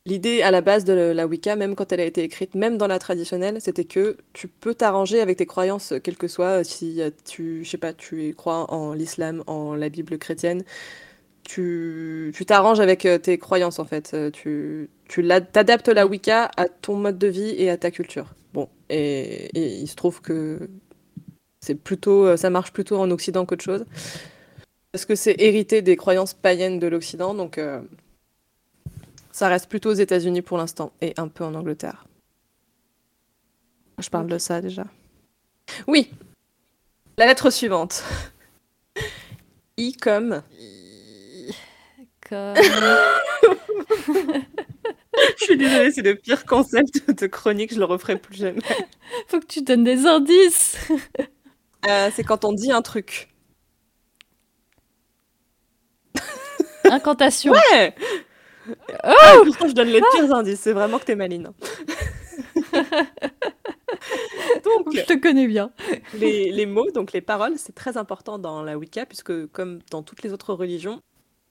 l'idée à la base de la Wicca, même quand elle a été écrite, même dans la traditionnelle, c'était que tu peux t'arranger avec tes croyances, quelles que soient, si euh, tu, je sais pas, tu crois en l'islam, en la Bible chrétienne, tu t'arranges avec euh, tes croyances en fait. Euh, Tu, tu t'adaptes la Wicca à ton mode de vie et à ta culture. Bon, et il se trouve que c'est plutôt, euh, ça marche plutôt en Occident qu'autre chose. Parce que c'est hérité des croyances païennes de l'Occident, donc euh, ça reste plutôt aux États-Unis pour l'instant et un peu en Angleterre. Je parle de ça déjà. Oui, la lettre suivante. I comme. Comme... (laughs) Je suis désolée, c'est le pire concept de chronique, je le referai plus jamais. Faut que tu donnes des indices. Euh, c'est quand on dit un truc. Incantation. Ouais Ah, Pourtant, je donne les pires indices, c'est vraiment que t'es maline. (laughs) donc, Je te connais bien. les, les mots, donc les paroles, c'est très important dans la Wicca, puisque comme dans toutes les autres religions,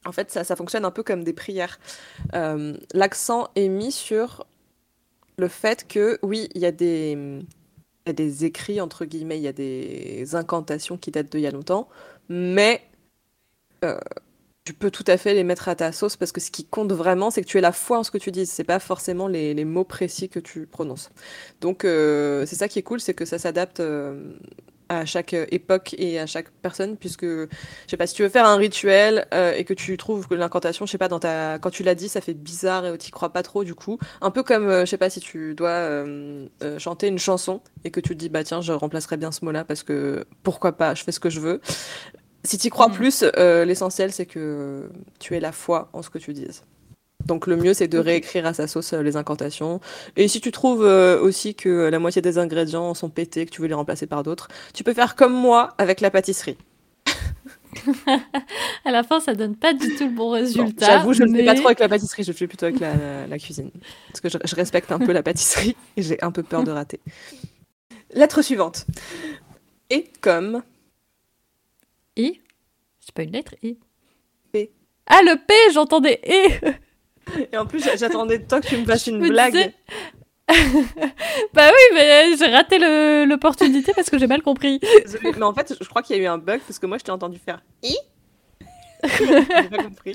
en fait, ça, ça fonctionne un peu comme des prières. Euh, L'accent est mis sur le fait que, oui, il y a des, y a des écrits, entre guillemets, il y a des incantations qui datent d'il y a longtemps, mais euh, tu peux tout à fait les mettre à ta sauce, parce que ce qui compte vraiment, c'est que tu aies la foi en ce que tu dis, c'est pas forcément les, les mots précis que tu prononces. Donc, euh, c'est ça qui est cool, c'est que ça s'adapte euh, à chaque époque et à chaque personne, puisque, je sais pas, si tu veux faire un rituel euh, et que tu trouves que l'incantation, je sais pas, dans ta... quand tu l'as dit, ça fait bizarre et tu crois pas trop, du coup. Un peu comme, euh, je sais pas, si tu dois euh, chanter une chanson et que tu te dis, bah tiens, je remplacerai bien ce mot-là parce que pourquoi pas, je fais ce que je veux. Si tu crois Mm. plus, l'essentiel, c'est que tu aies la foi en ce que tu dises. Donc le mieux, c'est de réécrire à sa sauce euh, les incantations. Et si tu trouves euh, aussi que la moitié des ingrédients sont pétés, que tu veux les remplacer par d'autres, tu peux faire comme moi avec la pâtisserie. (laughs) À la fin, ça donne pas du tout le bon Bon, résultat. J'avoue, je ne le fais pas mais- trop avec la pâtisserie, je le fais plutôt avec la, la- la cuisine. Parce que je, je respecte un peu la pâtisserie (laughs) et j'ai un peu peur de rater. Lettre suivante. Et comme I? C'est pas une lettre I? P. Ah, le P, j'entendais E. (laughs) Et en plus, j'a- j'attendais de toi que tu me fasses une blague. disais- (laughs) Bah oui, mais j'ai raté l'opportunité parce que j'ai mal compris. Mais en fait, je crois qu'il y a eu un bug parce que moi, je t'ai entendu faire I. J'ai pas compris.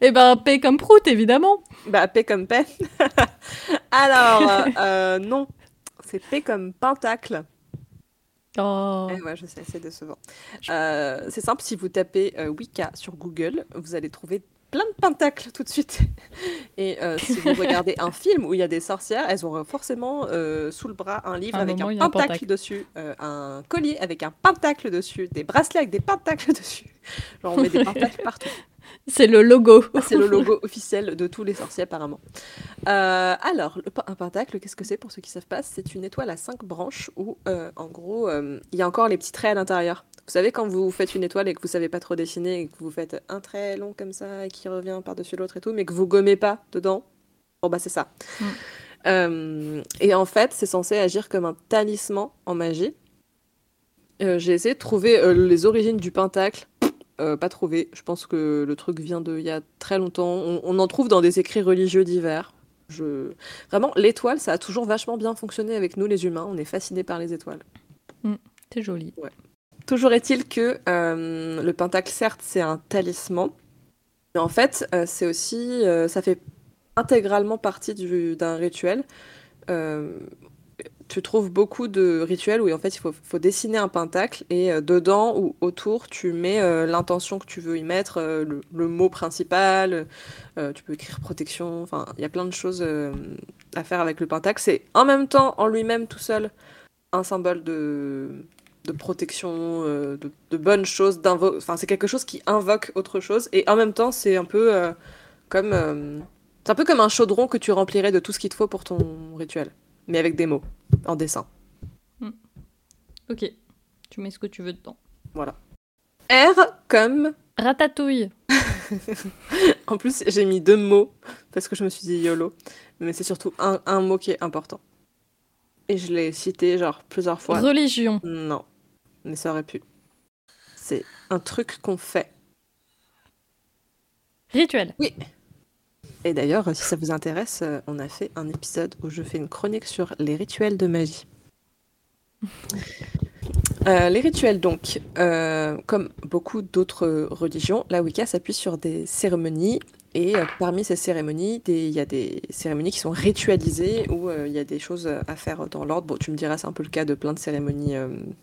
Et ben, P comme prout, évidemment. Bah, P comme paix. (laughs) Alors, euh, non. C'est P comme pentacle. Oh. Eh ouais, je sais, c'est décevant. Euh, c'est simple, si vous tapez euh, Wicca sur Google, vous allez trouver plein de pentacles tout de suite. (laughs) Et euh, si vous (laughs) regardez un film où il y a des sorcières, elles ont forcément euh, sous le bras un livre un avec moment, un pentacle. dessus, euh, un collier avec un pentacle dessus, des bracelets avec des pentacles (laughs) dessus. Genre on met des pentacles partout. C'est le logo. C'est le logo officiel de tous les sorciers apparemment. Euh, alors, le, un pentacle, qu'est-ce que c'est pour ceux qui ne savent pas? C'est une étoile à cinq branches où, euh, en gros, euh, il y a encore les petits traits à l'intérieur. Vous savez, quand vous faites une étoile et que vous savez pas trop dessiner et que vous faites un trait long comme ça et qui revient par-dessus l'autre et tout, mais que vous gommez pas dedans, bon bah c'est ça. Mm. et en fait, c'est censé agir comme un talisman en magie. J'ai essayé de trouver les origines du pentacle euh, pas trouvé. Je pense que le truc vient de il y a très longtemps. On, en trouve dans des écrits religieux divers. Je... Vraiment, l'étoile, ça a toujours vachement bien fonctionné avec nous les humains. On est fascinés par les étoiles. Mm, c'est joli. Ouais. Toujours est-il que euh, le pentacle, certes, c'est un talisman. Mais en fait, euh, c'est aussi. ça fait intégralement partie d'un rituel tu trouves beaucoup de rituels où en fait il faut, dessiner un pentacle et euh, dedans ou autour tu mets euh, l'intention que tu veux y mettre, euh, le, mot principal, tu peux écrire protection, enfin il y a plein de choses à faire avec le pentacle. C'est en même temps en lui-même tout seul un symbole de, protection, de, de, bonnes choses, enfin c'est quelque chose qui invoque autre chose et en même temps c'est un peu comme... c'est un peu comme un chaudron que tu remplirais de tout ce qu'il te faut pour ton rituel mais avec des mots, en dessin. Hmm. Ok, tu mets ce que tu veux dedans. Voilà. R comme... Ratatouille. (laughs) en plus, j'ai mis deux mots, parce que je me suis dit YOLO, mais c'est surtout un, un mot qui est important. Et je l'ai cité genre plusieurs fois. Religion. Non, mais ça aurait pu. C'est un truc qu'on fait. Rituel. Oui. Et d'ailleurs, si ça vous intéresse, euh, on a fait un épisode où je fais une chronique sur les rituels de magie. (laughs) Euh, les rituels, donc, euh, comme beaucoup d'autres religions, la Wicca s'appuie sur des cérémonies. Et parmi ces cérémonies, il y a des cérémonies qui sont ritualisées où il y a des choses à faire dans l'ordre. Bon, tu me diras, c'est un peu le cas de plein de cérémonies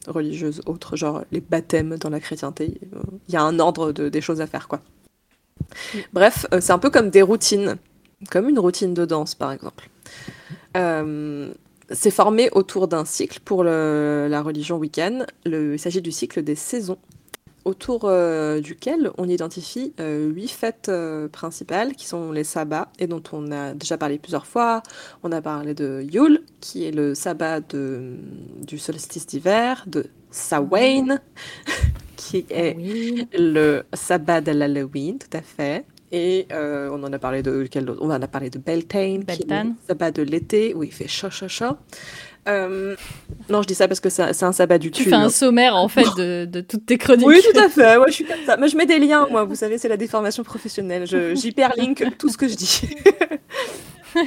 religieuses autres, genre les baptêmes dans la chrétienté. Il y a un ordre de, des choses à faire, quoi. Bref, euh, c'est un peu comme des routines, comme une routine de danse par exemple. Euh, c'est formé autour d'un cycle pour la religion wiccan. il s'agit du cycle des saisons, autour euh, duquel on identifie huit fêtes principales qui sont les sabbats et dont on a déjà parlé plusieurs fois. On a parlé de Yule, qui est le sabbat de, du solstice d'hiver, de Samhain, (laughs) qui est le sabbat de l'Halloween, tout à fait. Et euh, on en a parlé de quel autre? On en a parlé de Beltane, qui est le sabbat de l'été où il fait chaud, chaud, chaud. Euh, non, je dis ça parce que c'est un sabbat du Tu fais un sommaire en fait de, de, toutes tes chroniques. Oui, tout à fait. Ouais, je suis comme ça. Mais je mets des liens, moi. Vous savez, c'est la déformation professionnelle. (laughs) J'hyperlink tout ce que je dis. (laughs)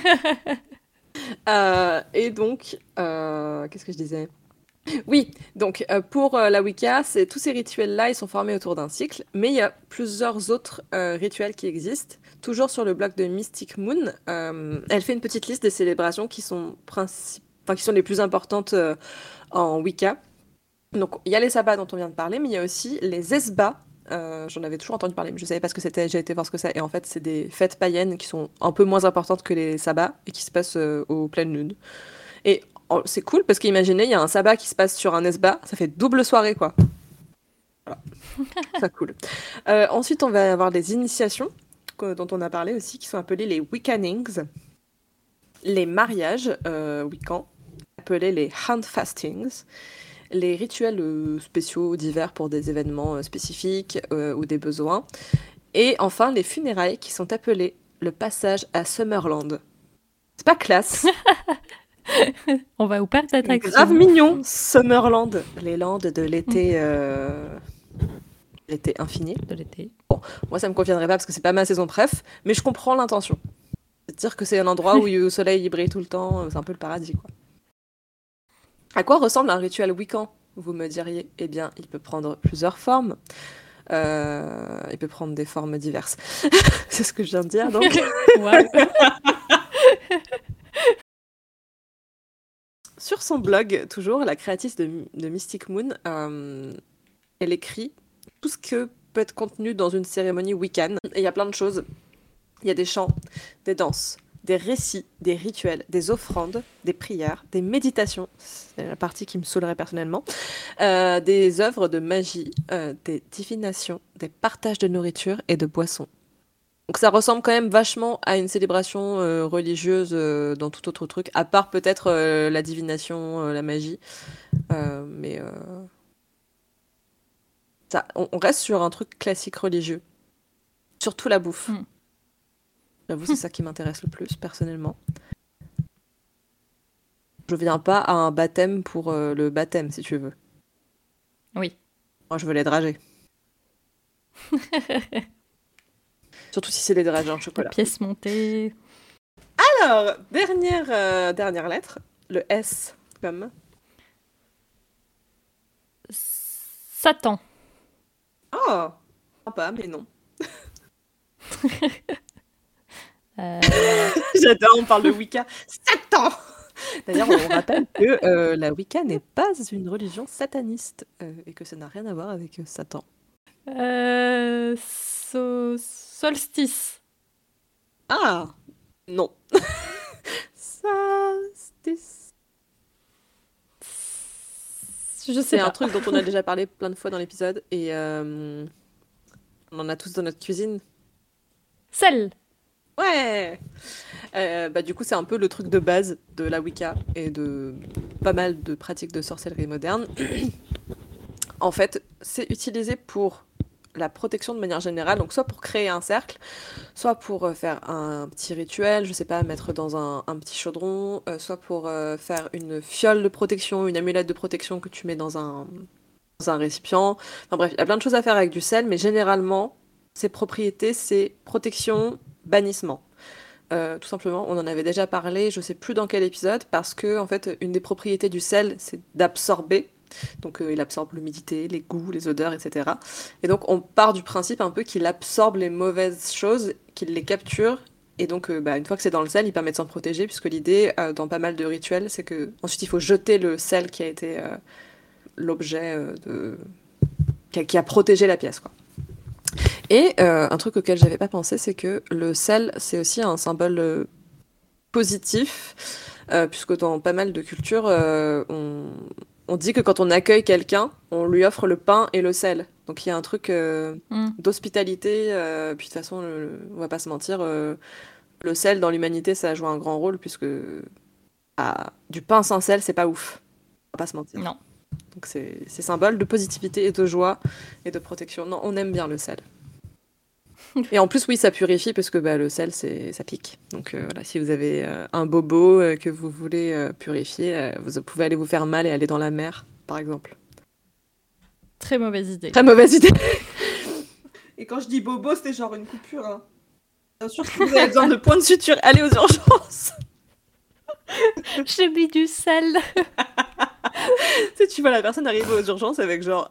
euh, et donc, qu'est-ce que je disais? Oui, donc euh, pour euh, la Wicca, tous ces rituels-là, ils sont formés autour d'un cycle, mais il y a plusieurs autres euh, rituels qui existent. Toujours sur le blog de Mystic Moon, elle fait une petite liste des célébrations qui sont, les plus importantes en Wicca. Donc il y a les sabbats dont on vient de parler, mais il y a aussi les esbats. J'en avais toujours entendu parler, mais je ne savais pas ce que c'était. J'ai été voir ce que c'est. Et en fait, c'est des fêtes païennes qui sont un peu moins importantes que les sabbats et qui se passent aux pleines lunes. Et c'est cool parce qu'imaginez, il y a un sabbat qui se passe sur un esba, ça fait double soirée quoi. Voilà. (laughs) ça cool. Euh, ensuite, on va avoir des initiations dont on a parlé aussi, qui sont appelées les Wiccanings, les mariages euh, Wiccans, appelés les handfastings, les rituels euh, spéciaux divers pour des événements spécifiques ou des besoins, et enfin les funérailles qui sont appelées le passage à Summerland. C'est pas classe (laughs) (laughs) On va où perdre d'attraction. Grave mignon, Summerland, les landes de l'été. Euh... L'été infini. De l'été. Bon, moi ça me conviendrait pas parce que c'est pas ma saison préf, mais je comprends l'intention. C'est-à-dire que c'est un endroit où (laughs) le soleil brille tout le temps, c'est un peu le paradis quoi. À quoi ressemble un rituel wiccan Vous me diriez, eh bien, il peut prendre plusieurs formes. Euh, il peut prendre des formes diverses. (laughs) c'est ce que je viens de dire, donc. Sur son blog, toujours, la créatrice de, Mystic Moon, euh, elle écrit tout ce que peut être contenu dans une cérémonie. Et il y a plein de choses. Il y a des chants, des danses, des récits, des rituels, des offrandes, des prières, des méditations, c'est la partie qui me saoulerait personnellement, euh, des œuvres de magie, euh, des divinations, des partages de nourriture et de boissons. Donc ça ressemble quand même vachement à une célébration euh, religieuse euh, dans tout autre truc, à part peut-être euh, la divination, la magie. Mais ça, on, on reste sur un truc classique religieux. Surtout la bouffe. Mm. J'avoue, c'est ça qui m'intéresse le plus, personnellement. Je viens pas à un baptême pour le baptême, si tu veux. Oui. Moi, je veux les dragées. (laughs) Surtout si c'est les dragées en La chocolat. pièce montée. Alors, dernière, euh, dernière lettre, le S comme. Satan. Oh Sympa, mais non. (laughs) Euh, (laughs) J'adore, on parle de Wicca. Satan D'ailleurs, on rappelle que euh, la Wicca n'est pas une religion sataniste euh, et que ça n'a rien à voir avec Satan. euh, so- solstice. Ah Non. (laughs) Solstice. Je sais pas. un truc dont on a déjà parlé plein de fois dans l'épisode et euh, on en a tous dans notre cuisine. Sel. Ouais Euh, bah, Du coup, c'est un peu le truc de base de la Wicca et de pas mal de pratiques de sorcellerie moderne. (clears throat) en fait, c'est utilisé pour la protection de manière générale, donc soit pour créer un cercle, soit pour euh, faire un petit rituel, je sais pas, mettre dans un, petit chaudron, euh, soit pour euh, faire une fiole de protection, une amulette de protection que tu mets dans un, dans un récipient. Enfin bref, il y a plein de choses à faire avec du sel, mais généralement, ses propriétés, c'est protection, bannissement. Tout simplement, on en avait déjà parlé, je sais plus dans quel épisode, parce que en fait, une des propriétés du sel, c'est d'absorber. Donc, euh, il absorbe l'humidité, les goûts, les odeurs, etc. Et donc, on part du principe un peu qu'il absorbe les mauvaises choses, qu'il les capture. Et donc, euh, bah, une fois que c'est dans le sel, il permet de s'en protéger, puisque l'idée, euh, dans pas mal de rituels, c'est que ensuite il faut jeter le sel qui a été l'objet de qui a, protégé la pièce, quoi. Et un truc auquel j'avais pas pensé, c'est que le sel, c'est aussi un symbole positif, puisque dans pas mal de cultures, on, on dit que quand on accueille quelqu'un, on lui offre le pain et le sel. Donc il y a un truc euh, Hmm. d'hospitalité, euh, puis de toute façon, le- le- on va pas se mentir, euh, le sel dans l'humanité, ça a joué un grand rôle, puisque ah, du pain sans sel, c'est pas ouf. On va pas se mentir. Non. Donc c'est symbole de positivité et de joie et de protection. Non, on aime bien le sel. (laughs) Et en plus, oui, ça purifie parce que bah, le sel, c'est ça pique. Donc euh, voilà, si vous avez euh, un bobo euh, que vous voulez euh, purifier, euh, vous pouvez aller vous faire mal et aller dans la mer, par exemple. Très mauvaise idée. Très mauvaise idée. (laughs) Et quand je dis bobo, c'était genre une coupure. Hein. Bien sûr que vous avez besoin de points de suture, allez aux urgences. (laughs) J'ai mis du sel. tu sais, tu vois la personne arriver aux urgences avec genre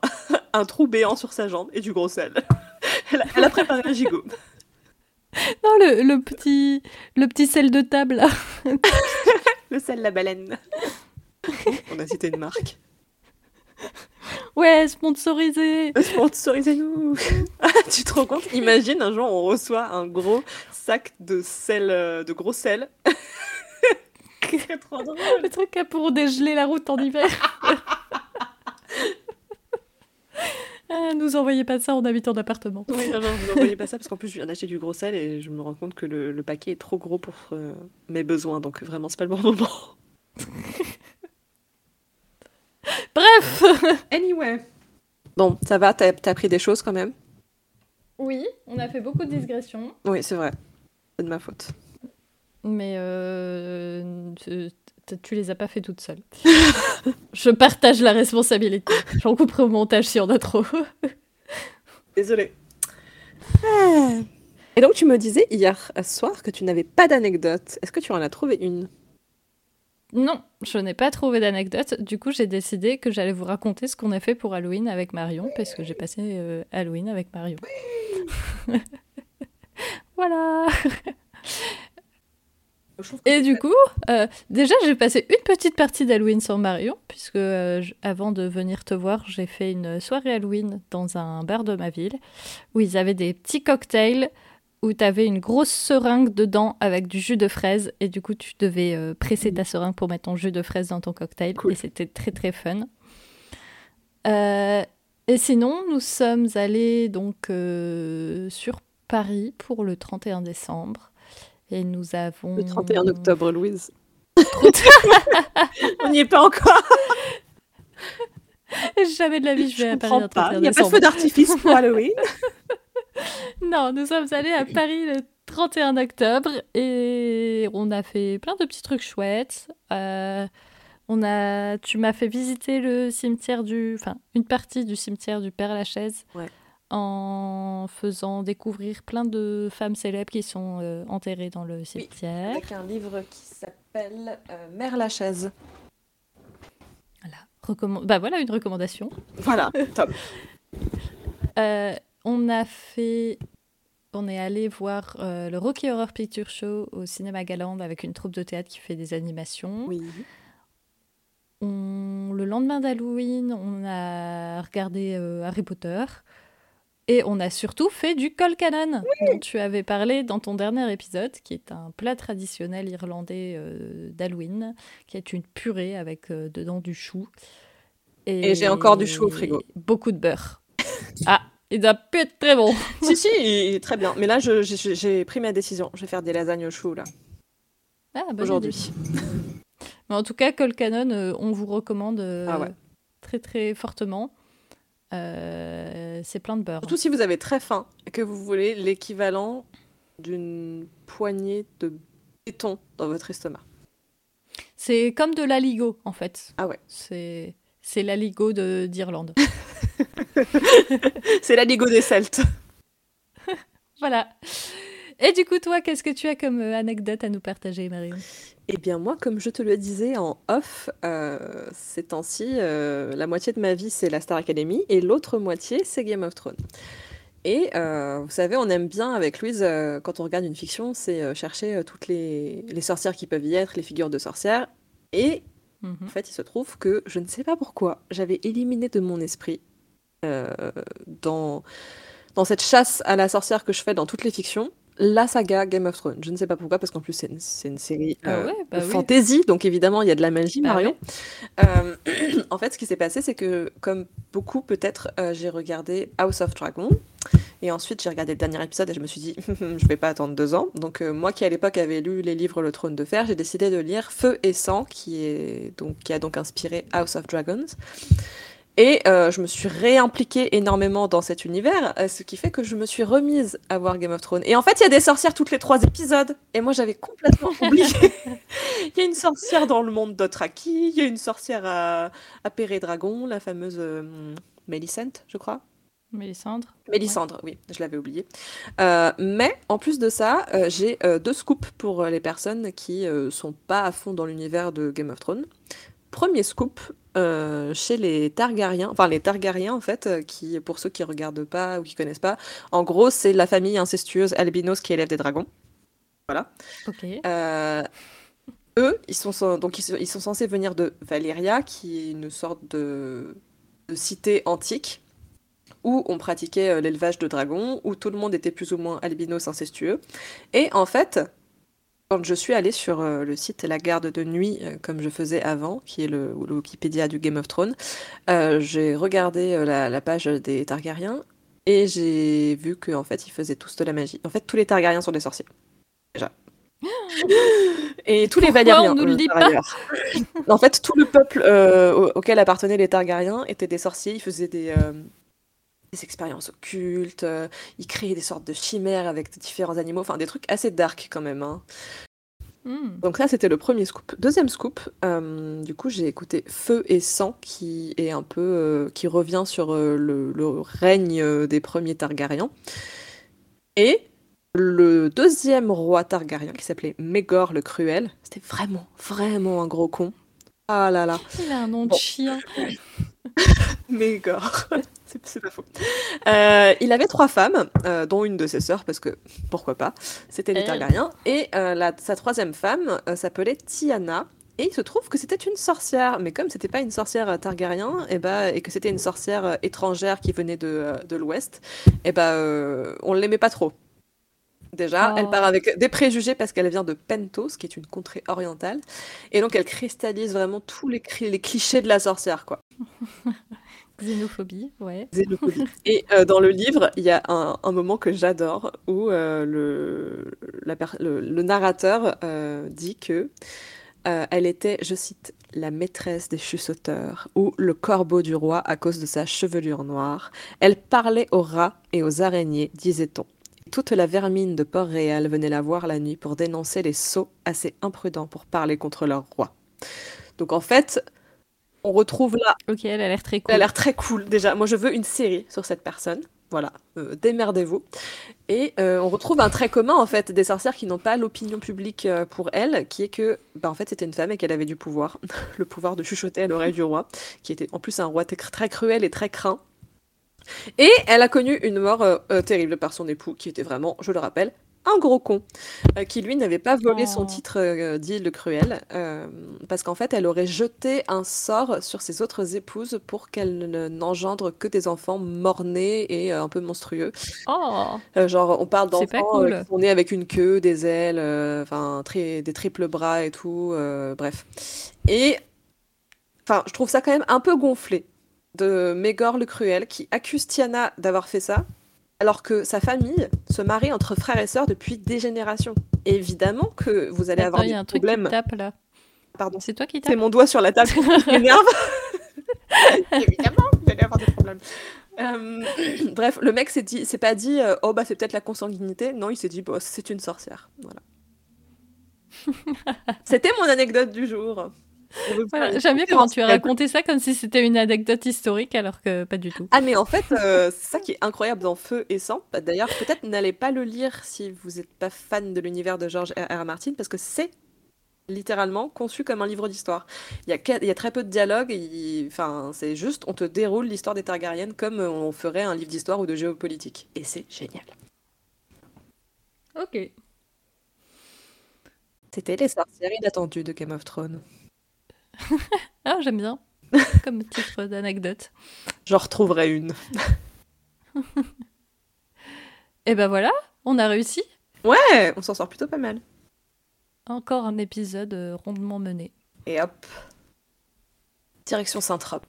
un trou béant sur sa jambe et du gros sel. Elle a, elle a préparé un gigot. (laughs) Non, le, le petit, le petit sel de table. là. (laughs) Le sel, la baleine. On a cité une marque. Ouais, sponsorisé. Sponsorisez-nous Ah, (laughs) Tu te rends compte? Imagine un jour on reçoit un gros sac de sel, euh, de gros sel. C'est trop drôle. Le truc pour dégeler la route en hiver. Ah, nous envoyez pas ça, on habite en appartement. Oui, non, non, vous n'envoyez pas ça parce qu'en plus je viens d'acheter du gros sel et je me rends compte que le, le paquet est trop gros pour euh, mes besoins, donc vraiment c'est pas le bon moment. (laughs) Bref Anyway. Bon, ça va, t'as as pris des choses quand même? Oui, on a fait beaucoup de digressions. Oui, c'est vrai. C'est de ma faute. Mais euh, tu- les as pas fait toutes seules. (laughs) Je partage la responsabilité. J'en couperai au montage si on a trop. (laughs) Désolée. Et donc tu me disais hier soir que tu n'avais pas d'anecdote. Est-ce que tu en as trouvé une? Non, je n'ai pas trouvé d'anecdote. Du coup, j'ai décidé que j'allais vous raconter ce qu'on a fait pour Halloween avec Marion, parce que j'ai passé euh, Halloween avec Marion. (laughs) voilà. Et du coup, euh, déjà, j'ai passé une petite partie d'Halloween sans Marion, puisque euh, avant de venir te voir, j'ai fait une soirée Halloween dans un bar de ma ville, où ils avaient des petits cocktails où tu avais une grosse seringue dedans avec du jus de fraise et du coup tu devais euh, presser ta seringue pour mettre ton jus de fraise dans ton cocktail Cool. et c'était très très fun. Euh, et sinon, nous sommes allés donc sur Paris pour le 31 décembre et nous avons Le 31 octobre, Louise. 30 (laughs) On n'y est pas encore. (laughs) Jamais de la vie je vais Je à Paris comprends le pas. 31 Il n'y a pas de feu d'artifice pour Halloween. (laughs) Non, nous sommes allés à Paris le 31 octobre et on a fait plein de petits trucs chouettes. Euh, on a, tu m'as fait visiter le cimetière du, enfin une partie du cimetière du Père Lachaise Ouais. En faisant découvrir plein de femmes célèbres qui sont euh, enterrées dans le cimetière. Avec un livre qui s'appelle euh, Mère Lachaise. Voilà. Recommand- Bah voilà une recommandation. Voilà, (laughs) top. Euh, on a fait. On est allé voir euh, le Rocky Horror Picture Show au Cinéma Galande avec une troupe de théâtre qui fait des animations. Oui. On- Le lendemain d'Halloween, on a regardé euh, Harry Potter. Et on a surtout fait du colcanon, dont tu avais parlé dans ton dernier épisode, qui est un plat traditionnel irlandais euh, d'Halloween, qui est une purée avec euh, dedans du chou. Et j'ai encore du chou au frigo. Beaucoup de beurre. (laughs) ah, il doit plus être très bon. (laughs) si, si, il est très bien. Mais là, j'ai pris ma décision. Je vais faire des lasagnes au chou, là, Ah, aujourd'hui. Mais en tout cas, Colcanon, euh, on vous recommande Ah ouais. très très fortement. Euh, c'est plein de beurre. Surtout si vous avez très faim et que vous voulez l'équivalent d'une poignée de béton dans votre estomac. C'est comme de l'aligo, en fait. Ah ouais. C'est c'est l'aligo de- d'Irlande. (laughs) (laughs) C'est la Ligo des Celtes. voilà. Et du coup, toi, qu'est-ce que tu as comme euh, anecdote à nous partager, Marion Eh bien moi, comme je te le disais en off, euh, ces temps-ci, euh, la moitié de ma vie c'est la Star Academy et l'autre moitié c'est Game of Thrones. Et euh, vous savez, on aime bien avec Louise, euh, quand on regarde une fiction, c'est euh, chercher toutes les, les sorcières qui peuvent y être, les figures de sorcières. Et Mhm. en fait, il se trouve que je ne sais pas pourquoi, j'avais éliminé de mon esprit dans, dans cette chasse à la sorcière que je fais dans toutes les fictions, la saga Game of Thrones. Je ne sais pas pourquoi, parce qu'en plus c'est une, série Ah euh, ouais, bah de oui. fantasy, donc évidemment il y a de la magie, Bah Marion. Euh, (clears throat) en fait, ce qui s'est passé, c'est que comme beaucoup peut-être, euh, j'ai regardé House of Dragon. Et ensuite, j'ai regardé le dernier épisode et je me suis dit, (laughs) je vais pas attendre deux ans. Donc, moi qui à l'époque avais lu les livres Le Trône de Fer, j'ai décidé de lire Feu et Sang, qui, est donc, qui a donc inspiré House of Dragons. Et euh, je me suis réimpliquée énormément dans cet univers, euh, ce qui fait que je me suis remise à voir Game of Thrones. Et en fait, il y a des sorcières toutes les trois épisodes. Et moi, j'avais complètement (laughs) oublié. Il y a une sorcière dans le monde d'Othraki, il y a une sorcière à, à Péré Dragon, la fameuse euh, je crois. Mélissandre Mélissandre, oui, je l'avais oublié. Euh, mais en plus de ça, euh, j'ai euh, deux scoops pour les personnes qui sont pas à fond dans l'univers de Game of Thrones. Premier scoop euh, chez les Targaryens, enfin les Targaryens en fait, euh, qui pour ceux qui regardent pas ou qui connaissent pas, en gros c'est la famille incestueuse albinos qui élève des dragons. Voilà. Ok. Euh, eux, ils sont, donc ils sont, ils sont censés venir de Valyria, qui est une sorte de, de cité antique où on pratiquait l'élevage de dragons, où tout le monde était plus ou moins albinos incestueux. Et en fait, quand je suis allée sur euh, le site La Garde de Nuit, euh, comme je faisais avant, qui est le, le Wikipédia du Game of Thrones, euh, j'ai regardé la, la page des Targaryens et j'ai vu qu'en fait, ils faisaient tous de la magie. En fait, tous les Targaryens sont des sorciers. Déjà. (gasps) Et tous les Valyriens. on nous le dit pas. En fait, tout le peuple au- auquel appartenaient les Targaryens étaient des sorciers. Ils faisaient des, des expériences occultes. euh, ils créaient des sortes de chimères avec différents animaux. Enfin, des trucs assez dark quand même. hein. Hmm. Donc ça, c'était le premier scoop. Deuxième scoop, euh, du coup, j'ai écouté Feu et Sang, qui est un peu, euh, qui revient sur le, le règne des premiers Targaryens. Et le deuxième roi Targaryen, qui s'appelait Mégor le Cruel, c'était vraiment, vraiment un gros con. Ah là là. Il a un nom de chien. (laughs) Mégor. C'est pas faux. Euh, il avait trois femmes, euh, dont une de ses sœurs, parce que pourquoi pas, c'était les Elle. Targaryens. Et euh, la- sa troisième femme euh, s'appelait Tiana. Et il se trouve que c'était une sorcière, mais comme c'était pas une sorcière Targaryen, et, bah, et que c'était une sorcière étrangère qui venait de, de l'Ouest, et bah, euh, on l'aimait pas trop. Déjà, elle Oh. part avec des préjugés parce qu'elle vient de Pentos, qui est une contrée orientale. Et donc, elle cristallise vraiment tous les, cri- les clichés de la sorcière, quoi. (laughs) Xénophobie, ouais. Xénophobie. (laughs) Et euh, dans le livre, il y a un, un moment que j'adore où euh, le, la per- le, le narrateur euh, dit que elle était, je cite, la maîtresse des chuchoteurs ou le corbeau du roi à cause de sa chevelure noire. Elle parlait aux rats et aux araignées, disait-on. Toute la vermine de Port-Réal venait la voir la nuit pour dénoncer les sots assez imprudents pour parler contre leur roi. Donc en fait, on retrouve là Ok, elle a l'air très elle cool. a l'air très cool déjà. Moi, je veux une série sur cette personne. Voilà, euh, démerdez-vous. Et euh, on retrouve un trait commun en fait des sorcières qui n'ont pas l'opinion publique euh, pour elle, qui est que, bah, en fait, c'était une femme et qu'elle avait du pouvoir, (laughs) le pouvoir de chuchoter à l'oreille du roi, qui était en plus un roi très- cruel et très craint. Et elle a connu une mort terrible par son époux, qui était vraiment, je le rappelle, un gros con, euh, qui lui n'avait pas volé son Oh. titre euh, d'île cruel, euh, parce qu'en fait, elle aurait jeté un sort sur ses autres épouses pour qu'elles ne- n'engendrent que des enfants morts-nés et euh, un peu monstrueux. Oh, genre, on parle d'enfants cool. qui sont nés avec une queue, des ailes, enfin, tri- des triples bras et tout, bref. Et, enfin, je trouve ça quand même un peu gonflé de Mégor le Cruel qui accuse Tiana d'avoir fait ça, alors que sa famille se marie entre frères et sœurs depuis des générations. Et évidemment que vous allez attends, avoir il y des a un truc qui problèmes. tape là. Pardon, C'est toi qui c'est tapes mon doigt sur la table qui (laughs) m'énerve. (laughs) Évidemment, vous allez avoir des problèmes. Euh, (clears throat) bref, le mec s'est dit, s'est pas dit, euh, oh bah c'est peut-être la consanguinité. Non, il s'est dit, bah, c'est une sorcière. Voilà. (laughs) C'était mon anecdote du jour. Voilà, J'aime bien comment tu as raconté ça comme si c'était une anecdote historique alors que pas du tout. Ah mais en fait, euh, c'est ça qui est incroyable dans Feu et Sang. Bah, D'ailleurs, peut-être n'allez pas le lire si vous n'êtes pas fan de l'univers de George R. R. Martin, parce que c'est littéralement conçu comme un livre d'histoire. Il y a, que- il y a très peu de dialogue, il- enfin, c'est juste, on te déroule l'histoire des Targaryennes comme on ferait un livre d'histoire ou de géopolitique. Et c'est génial. Ok. C'était les sorcières inattendues de Game of Thrones. (laughs) Ah, j'aime bien. Comme titre d'anecdote. J'en retrouverai une. (laughs) Et ben voilà, on a réussi. Ouais, on s'en sort plutôt pas mal. Encore un épisode euh, rondement mené. Et hop. Direction Saint-Trope.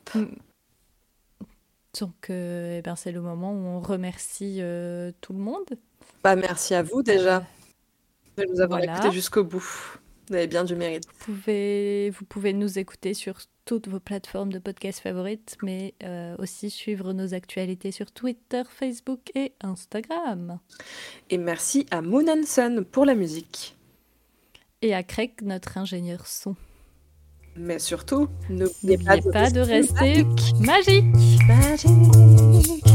Donc, euh, eh ben, c'est le moment où on remercie euh, tout le monde. Bah, merci à vous déjà de nous avoir Voilà. écoutés jusqu'au bout. Vous avez bien du mérite. Vous pouvez, vous pouvez nous écouter sur toutes vos plateformes de podcast favorites, mais euh, aussi suivre nos actualités sur Twitter, Facebook et Instagram. Et merci à Moon and Sun pour la musique. Et à Craig, notre ingénieur son. Mais surtout, n'oubliez pas, de rester rester magique. magique.